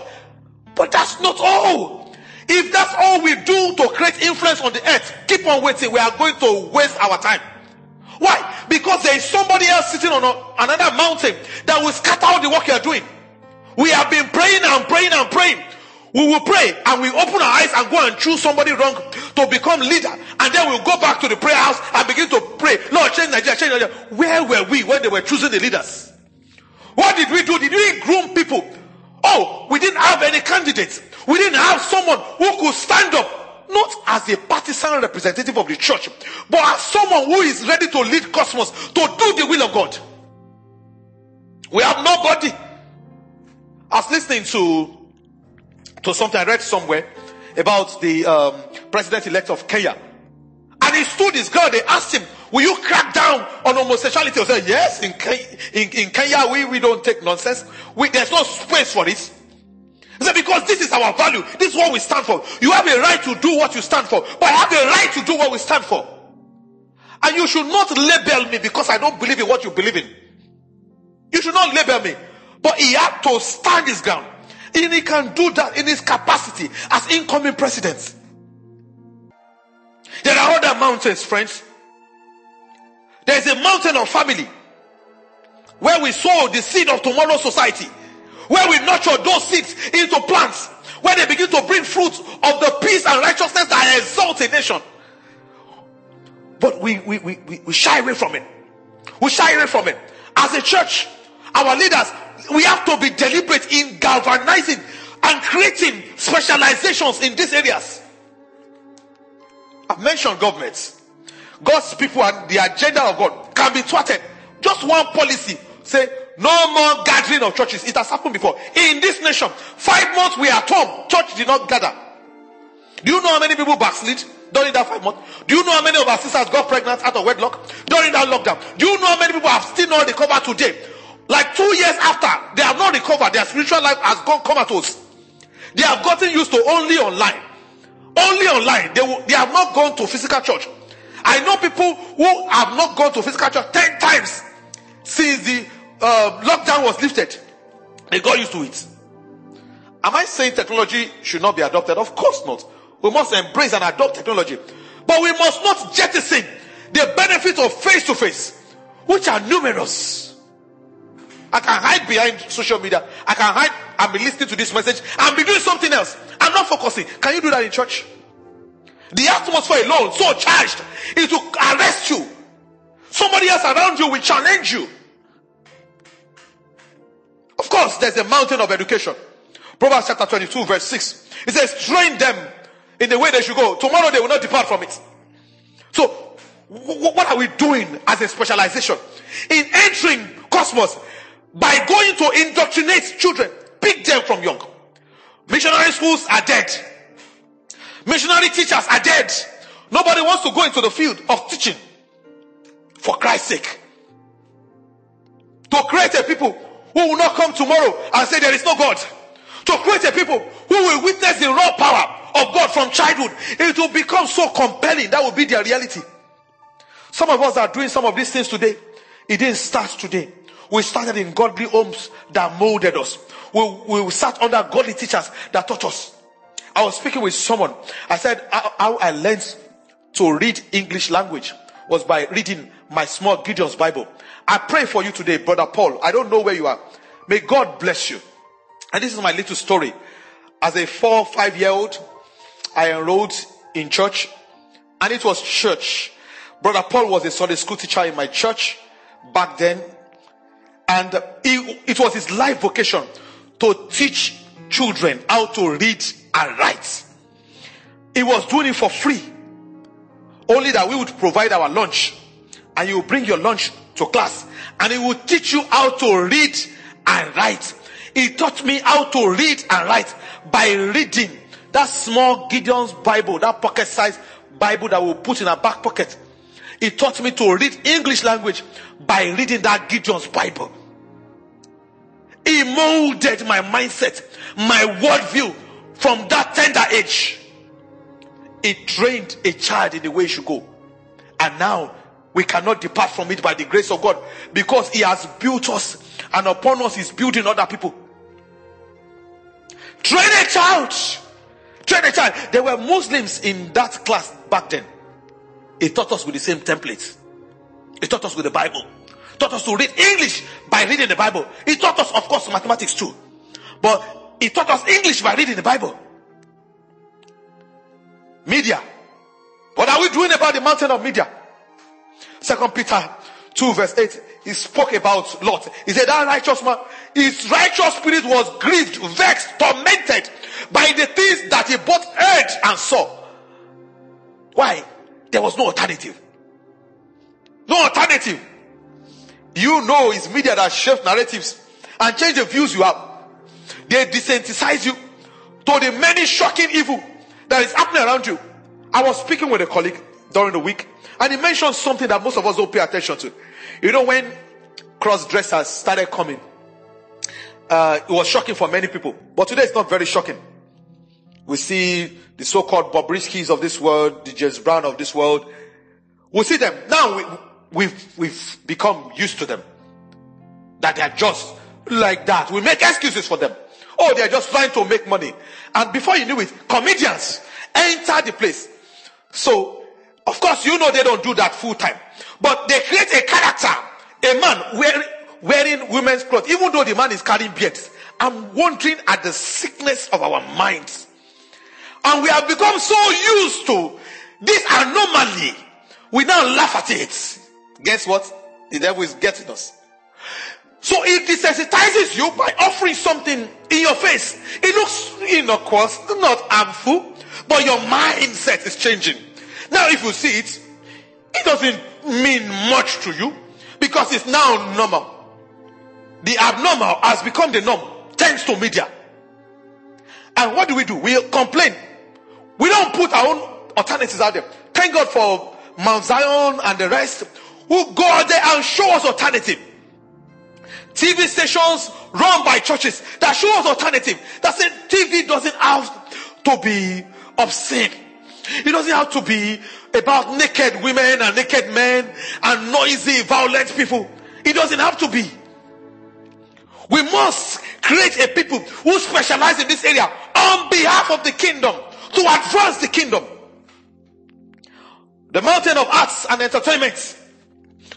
But that's not all. If that's all we do to create influence on the earth, keep on waiting. We are going to waste our time. Why? Because there is somebody else sitting on a, another mountain that will scatter all the work you are doing. We have been praying and praying and praying. We will pray and we open our eyes and go and choose somebody wrong to become leader. And then we'll go back to the prayer house and begin to pray. Lord, change Nigeria, change Nigeria. Where were we when they were choosing the leaders? What did we do? Did we groom people? Oh, we didn't have any candidates. We didn't have someone who could stand up, not as a partisan representative of the church, but as someone who is ready to lead cosmos to do the will of God. We have nobody. I was listening to to something I read somewhere about the um, president-elect of Kenya. And he stood his ground. They asked him, will you crack down on homosexuality? He said, yes, in, in, in Kenya, we, we don't take nonsense. We, there's no space for it. Because this is our value. This is what we stand for. You have a right to do what you stand for, but I have a right to do what we stand for. And you should not label me because I don't believe in what you believe in. You should not label me. But he had to stand his ground. And he can do that in his capacity as incoming president. There are other mountains, friends. There's a mountain of family where we sow the seed of tomorrow's society, where we nurture those seeds into plants, where they begin to bring fruit of the peace and righteousness that exalt a nation. But we, we, we, we, we shy away from it. We shy away from it. As a church, our leaders, we have to be deliberate in galvanizing and creating specializations in these areas. I've mentioned governments. God's people and the agenda of God can be thwarted. Just one policy say no more gathering of churches. It has happened before. In this nation, five months we are at home. Church did not gather. Do you know how many people backslid? during that five months? Do you know how many of our sisters got pregnant out of wedlock during that lockdown? Do you know how many people have still not recovered today? Like two years after, they have not recovered. Their spiritual life has gone comatose. They have gotten used to only online. Only online. They, will, they have not gone to physical church. I know people who have not gone to physical church 10 times since the uh, lockdown was lifted. They got used to it. Am I saying technology should not be adopted? Of course not. We must embrace and adopt technology. But we must not jettison the benefits of face to face, which are numerous. I can hide behind social media. I can hide and be listening to this message and be doing something else. I'm not focusing. Can you do that in church? The atmosphere alone, so charged, it will arrest you. Somebody else around you will challenge you. Course, there's a mountain of education. Proverbs chapter 22, verse 6. It says, train them in the way they should go. Tomorrow they will not depart from it. So, what are we doing as a specialization? In entering cosmos by going to indoctrinate children, pick them from young. Missionary schools are dead. Missionary teachers are dead. Nobody wants to go into the field of teaching for Christ's sake. To create a people who will not come tomorrow and say there is no God. To create a people who will witness the raw power of God from childhood. It will become so compelling. That will be their reality. Some of us are doing some of these things today. It didn't start today. We started in godly homes that molded us. We, we sat under godly teachers that taught us. I was speaking with someone. I said how I learned to read English language was by reading my small Gideon's Bible. I pray for you today, brother Paul. I don't know where you are. May God bless you. And this is my little story. As a four, five year old, I enrolled in church and it was church. Brother Paul was a Sunday school teacher in my church back then. And it, it was his life vocation to teach children how to read and write. He was doing it for free. Only that we would provide our lunch and you bring your lunch to class and he will teach you how to read and write. He taught me how to read and write by reading that small Gideon's Bible, that pocket sized Bible that we put in our back pocket. He taught me to read English language by reading that Gideon's Bible. He molded my mindset, my worldview from that tender age. He trained a child in the way he should go. And now we cannot depart from it by the grace of God because he has built us and upon us is building other people. Train a child. Train a child. There were Muslims in that class back then. He taught us with the same templates. He taught us with the Bible. Taught us to read English by reading the Bible. He taught us, of course, mathematics too. But he taught us English by reading the Bible. Media. What are we doing about the mountain of media? Second Peter 2 verse 8. He spoke about Lot. He said that righteous man, his righteous spirit was grieved, vexed, tormented by the things that he both heard and saw. Why? There was no alternative. No alternative. You know it's media that shapes narratives and change the views you have. They desensitize you to the many shocking evil that is happening around you. I was speaking with a colleague during the week and he mentioned something that most of us don't pay attention to. You know, when cross dressers started coming, uh, it was shocking for many people. But today it's not very shocking. We see the so-called Bobriskis of this world, the James Brown of this world. We see them. Now we, we've, we've become used to them. That they are just like that. We make excuses for them. Oh, they're just trying to make money. And before you knew it, comedians enter the place. So, of course, you know they don't do that full time. But they create a character. A man wearing, wearing women's clothes, even though the man is carrying beards. I'm wondering at the sickness of our minds. And we have become so used to this anomaly. We now laugh at it. Guess what? The devil is getting us. So it desensitizes you by offering something in your face. It looks innocuous, not harmful, but your mindset is changing. Now, if you see it, it doesn't mean much to you because it's now normal. The abnormal has become the norm thanks to media. And what do we do? We complain. We don't put our own alternatives out there. Thank God for Mount Zion and the rest who go out there and show us alternative. TV stations run by churches that show us alternative. That say TV doesn't have to be obscene. It doesn't have to be about naked women and naked men and noisy, violent people. It doesn't have to be. We must create a people who specialize in this area on behalf of the kingdom to advance the kingdom. The mountain of arts and entertainment.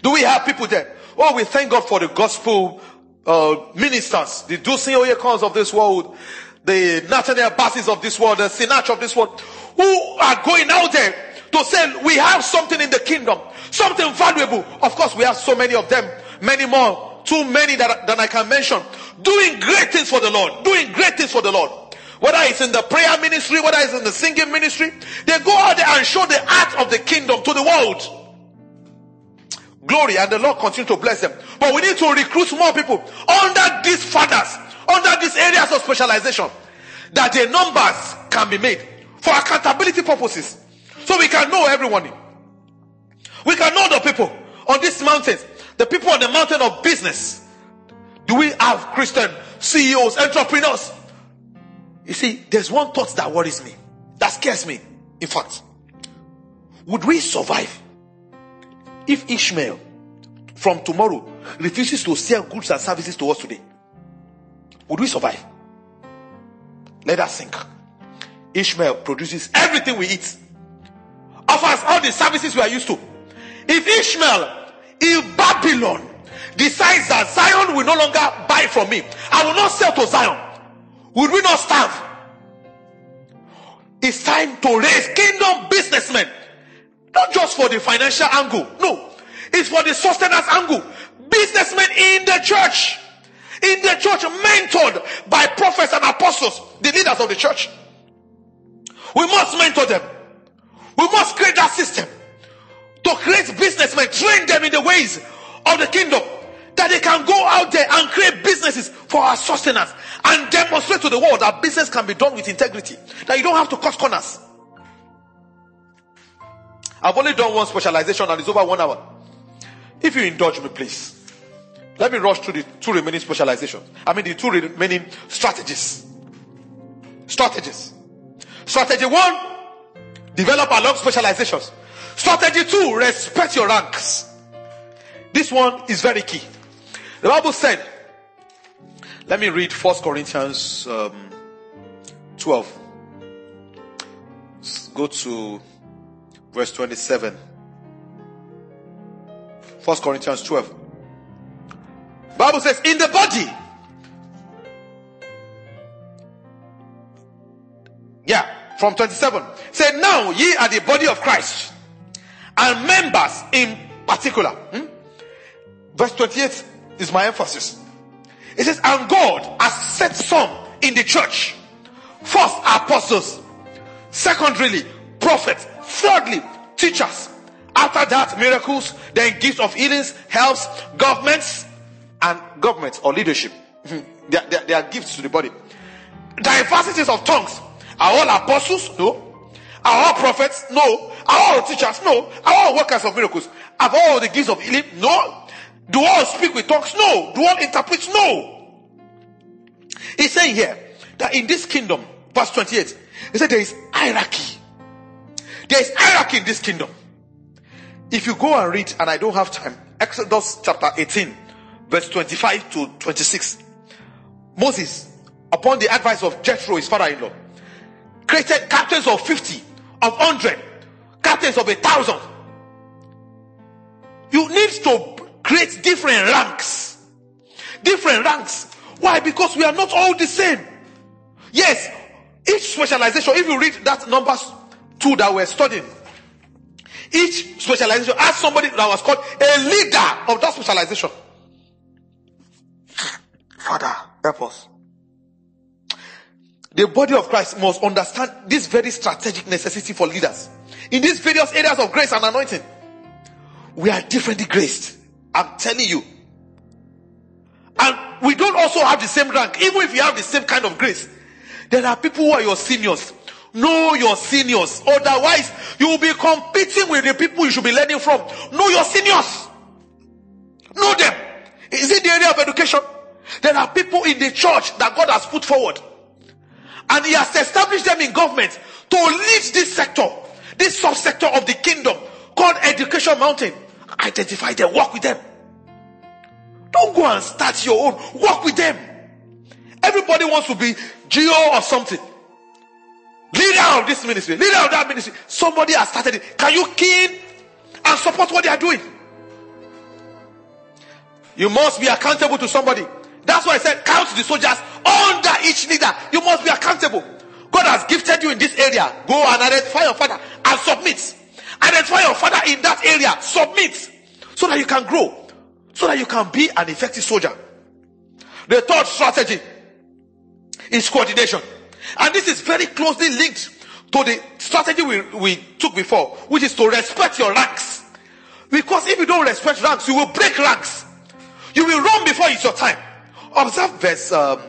Do we have people there? Oh, we thank God for the gospel uh, ministers, the Dunsin Oyekans of this world, the Nathaniel Basseys of this world, the Sinach of this world, who are going out there to say we have something in the kingdom, something valuable. Of course, we have so many of them, many more, too many that, than I can mention, doing great things for the Lord, doing great things for the Lord. Whether it's in the prayer ministry, whether it's in the singing ministry, they go out there and show the art of the kingdom to the world. Glory and the Lord continue to bless them. But we need to recruit more people under these fathers, under these areas of specialization, that the numbers can be made for accountability purposes. So we can know everyone. We can know the people on these mountains, the people on the mountain of business. Do we have Christian CEOs, entrepreneurs? You see, there's one thought that worries me, that scares me. In fact, would we survive if Ishmael from tomorrow refuses to sell goods and services to us today? Would we survive? Let us think. Ishmael produces everything we eat, offers all the services we are used to. If Ishmael, if Babylon decides that Zion will no longer buy from me, I will not sell to Zion, would we not starve? It's time to raise kingdom businessmen not just for the financial angle. No. It's for the sustenance angle. Businessmen in the church. In the church, mentored by prophets and apostles, the leaders of the church. We must mentor them. We must create that system to create businessmen, train them in the ways of the kingdom that they can go out there and create businesses for our sustenance and demonstrate to the world that business can be done with integrity. That you don't have to cut corners. I've only done one specialization and it's over one hour. If you indulge me, please. Let me rush through the two remaining specializations. I mean, the two remaining strategies. Strategies. Strategy one, develop along specializations. Strategy two, respect your ranks. This one is very key. The Bible said, let me read First Corinthians um, 12. Let's go to verse 27. 1 Corinthians 12. Bible says, in the body. Yeah, from 27. Say, now ye are the body of Christ and members in particular. Hmm? Verse 28 is my emphasis. It says, and God has set some in the church. First, apostles. Secondly, prophets. Thirdly, teachers. After that, miracles, then gifts of healings, helps, governments, and governments or leadership. they, are, they, are, gifts to the body. Diversities of tongues. Are all apostles? No. Are all prophets? No. Are all teachers? No. Are all workers of miracles? Have all the gifts of healing? No. Do all speak with tongues? No. Do all interpret? No. He's saying here that in this kingdom, verse 28, he said there is hierarchy. There is hierarchy in this kingdom. If you go and read, and I don't have time, Exodus chapter 18, verse 25 to 26. Moses, upon the advice of Jethro, his father-in-law, created captains of 50, of 100, captains of a thousand. You need to create different ranks. Different ranks. Why? Because we are not all the same. Yes, each specialization, if you read that numbers two that we're studying. Each specialization has somebody that was called a leader of that specialization. Father, help us. The body of Christ must understand this very strategic necessity for leaders in these various areas of grace and anointing. We are differently graced. I'm telling you. And we don't also have the same rank, even if you have the same kind of grace. There are people who are your seniors Know your seniors. Otherwise, you will be competing with the people you should be learning from. Know your seniors. Know them. Is it the area of education? There are people in the church that God has put forward. And He has established them in government to lead this sector, this subsector of the kingdom called Education Mountain. Identify them, work with them. Don't go and start your own. Work with them. Everybody wants to be G.O. or something. Leader of this ministry, leader of that ministry. Somebody has started it. Can you keen and support what they are doing? You must be accountable to somebody. That's why I said count the soldiers under each leader. You must be accountable. God has gifted you in this area. Go and identify your father and submit. Identify your father in that area. Submit. So that you can grow. So that you can be an effective soldier. The third strategy is coordination. And this is very closely linked to the strategy we, we took before, which is to respect your ranks. Because if you don't respect ranks, you will break ranks. You will run before it's your time. Observe verse um,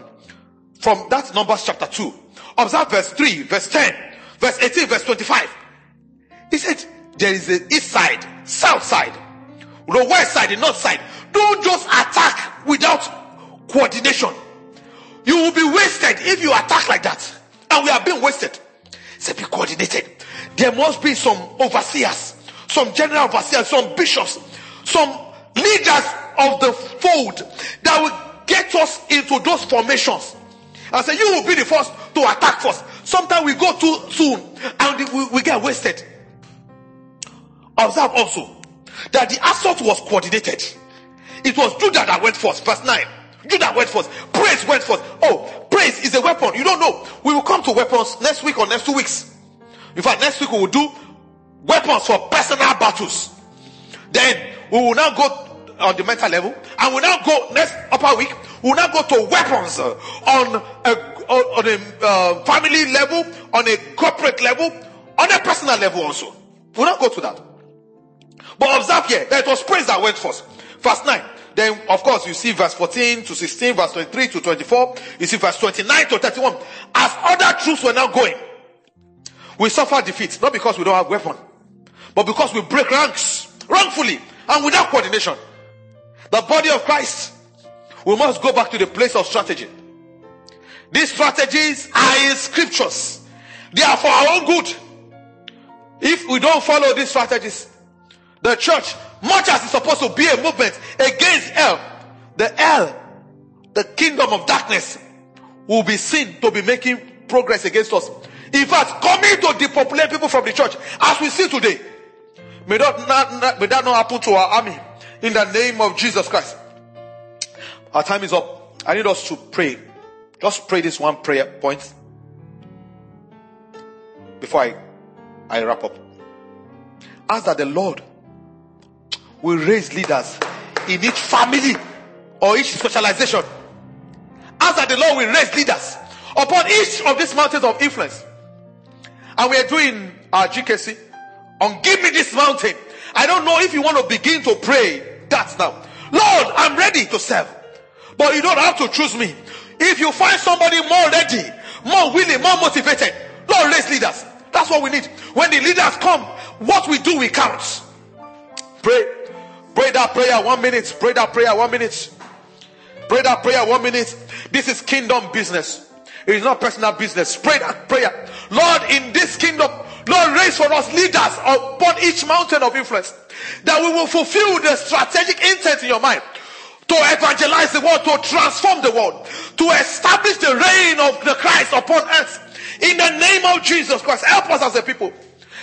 from that Numbers chapter 2. Observe verse 3, verse 10, verse 18, verse 25. He said, There is the east side, south side, the west side, the north side. Don't just attack without coordination. You will be wasted if you attack like that. And we are being wasted. Say, be coordinated. There must be some overseers, some general overseers, some bishops, some leaders of the fold that will get us into those formations. I say, you will be the first to attack first. Sometimes we go too soon and we, we get wasted. Observe also that the assault was coordinated. It was Judah that went first, verse 9. Judah went first. Went first. Oh, praise is a weapon. You don't know. We will come to weapons next week or next two weeks. In fact, next week we will do weapons for personal battles. Then we will now go on the mental level, and we now go next upper week. We will now go to weapons uh, on a on, a uh, family level, on a corporate level, on a personal level also. We will not go to that. But observe here that it was praise that went first. Verse 9. Then, of course, you see verse 14 to 16, verse 23 to 24. You see verse 29 to 31. As other troops were now going, we suffer defeat, not because we don't have weapon, but because we break ranks wrongfully and without coordination. The body of Christ, we must go back to the place of strategy. These strategies are in scriptures. They are for our own good. If we don't follow these strategies, the church much as it's supposed to be a movement against hell, the hell, the kingdom of darkness, will be seen to be making progress against us. In fact, coming to depopulate people from the church, as we see today. May that not, may that not happen to our army. In the name of Jesus Christ. Our time is up. I need us to pray. Just pray this one prayer point before I, I wrap up. Ask that the Lord will raise leaders in each family or each specialization. As the Lord will raise leaders upon each of these mountains of influence. And we are doing uh, our GKC on give me this mountain. I don't know if you want to begin to pray that now. Lord, I'm ready to serve. But you don't have to choose me. If you find somebody more ready, more willing, more motivated, Lord, raise leaders. That's what we need. When the leaders come, what we do, we count. Pray. Pray that prayer one minute. Pray that prayer one minute. Pray that prayer one minute. This is kingdom business. It is not personal business. Pray that prayer. Lord, in this kingdom, Lord, raise for us leaders upon each mountain of influence that we will fulfill the strategic intent in your mind to evangelize the world, to transform the world, to establish the reign of the Christ upon earth. In the name of Jesus Christ, help us as a people.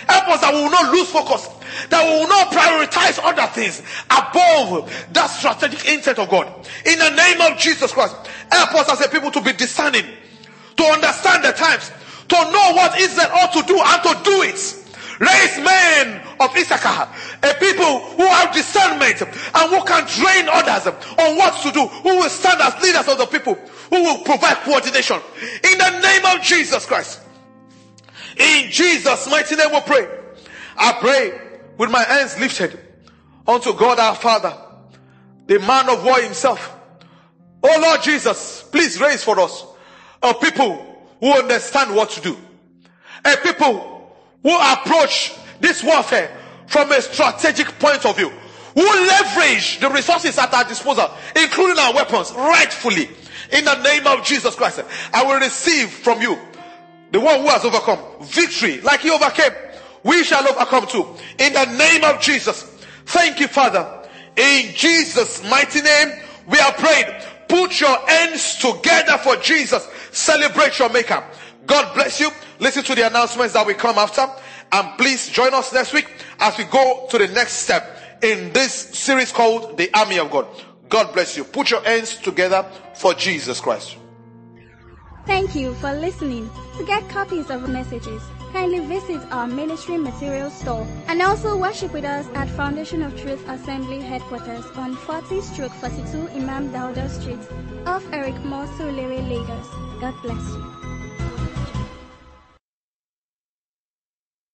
Help us that we will not lose focus, that we will not prioritize other things above that strategic intent of God. In the name of Jesus Christ, help us as a people to be discerning, to understand the times, to know what Israel ought to do and to do it. Raise men of Issachar, a people who have discernment and who can train others on what to do, who will stand as leaders of the people, who will provide coordination. In the name of Jesus Christ. In Jesus' mighty name we pray. I pray with my hands lifted unto God our Father, the man of war himself. Oh Lord Jesus, please raise for us a people who understand what to do A people who approach this warfare from a strategic point of view, who leverage the resources at our disposal, including our weapons, rightfully. In the name of Jesus Christ, I will receive from you the one who has overcome victory like he overcame. We shall overcome too. In the name of Jesus. Thank you, Father. In Jesus' mighty name, we are prayed. Put your hands together for Jesus. Celebrate your maker. God bless you. Listen to the announcements that we come after. And please join us next week as we go to the next step in this series called The Army of God. God bless you. Put your hands together for Jesus Christ. Thank you for listening. To get copies of messages, kindly visit our ministry materials store and also worship with us at Foundation of Truth Assembly headquarters on 40 stroke 42 Imam Dauda Street off Eric Moore Surulere, Lagos. God bless you.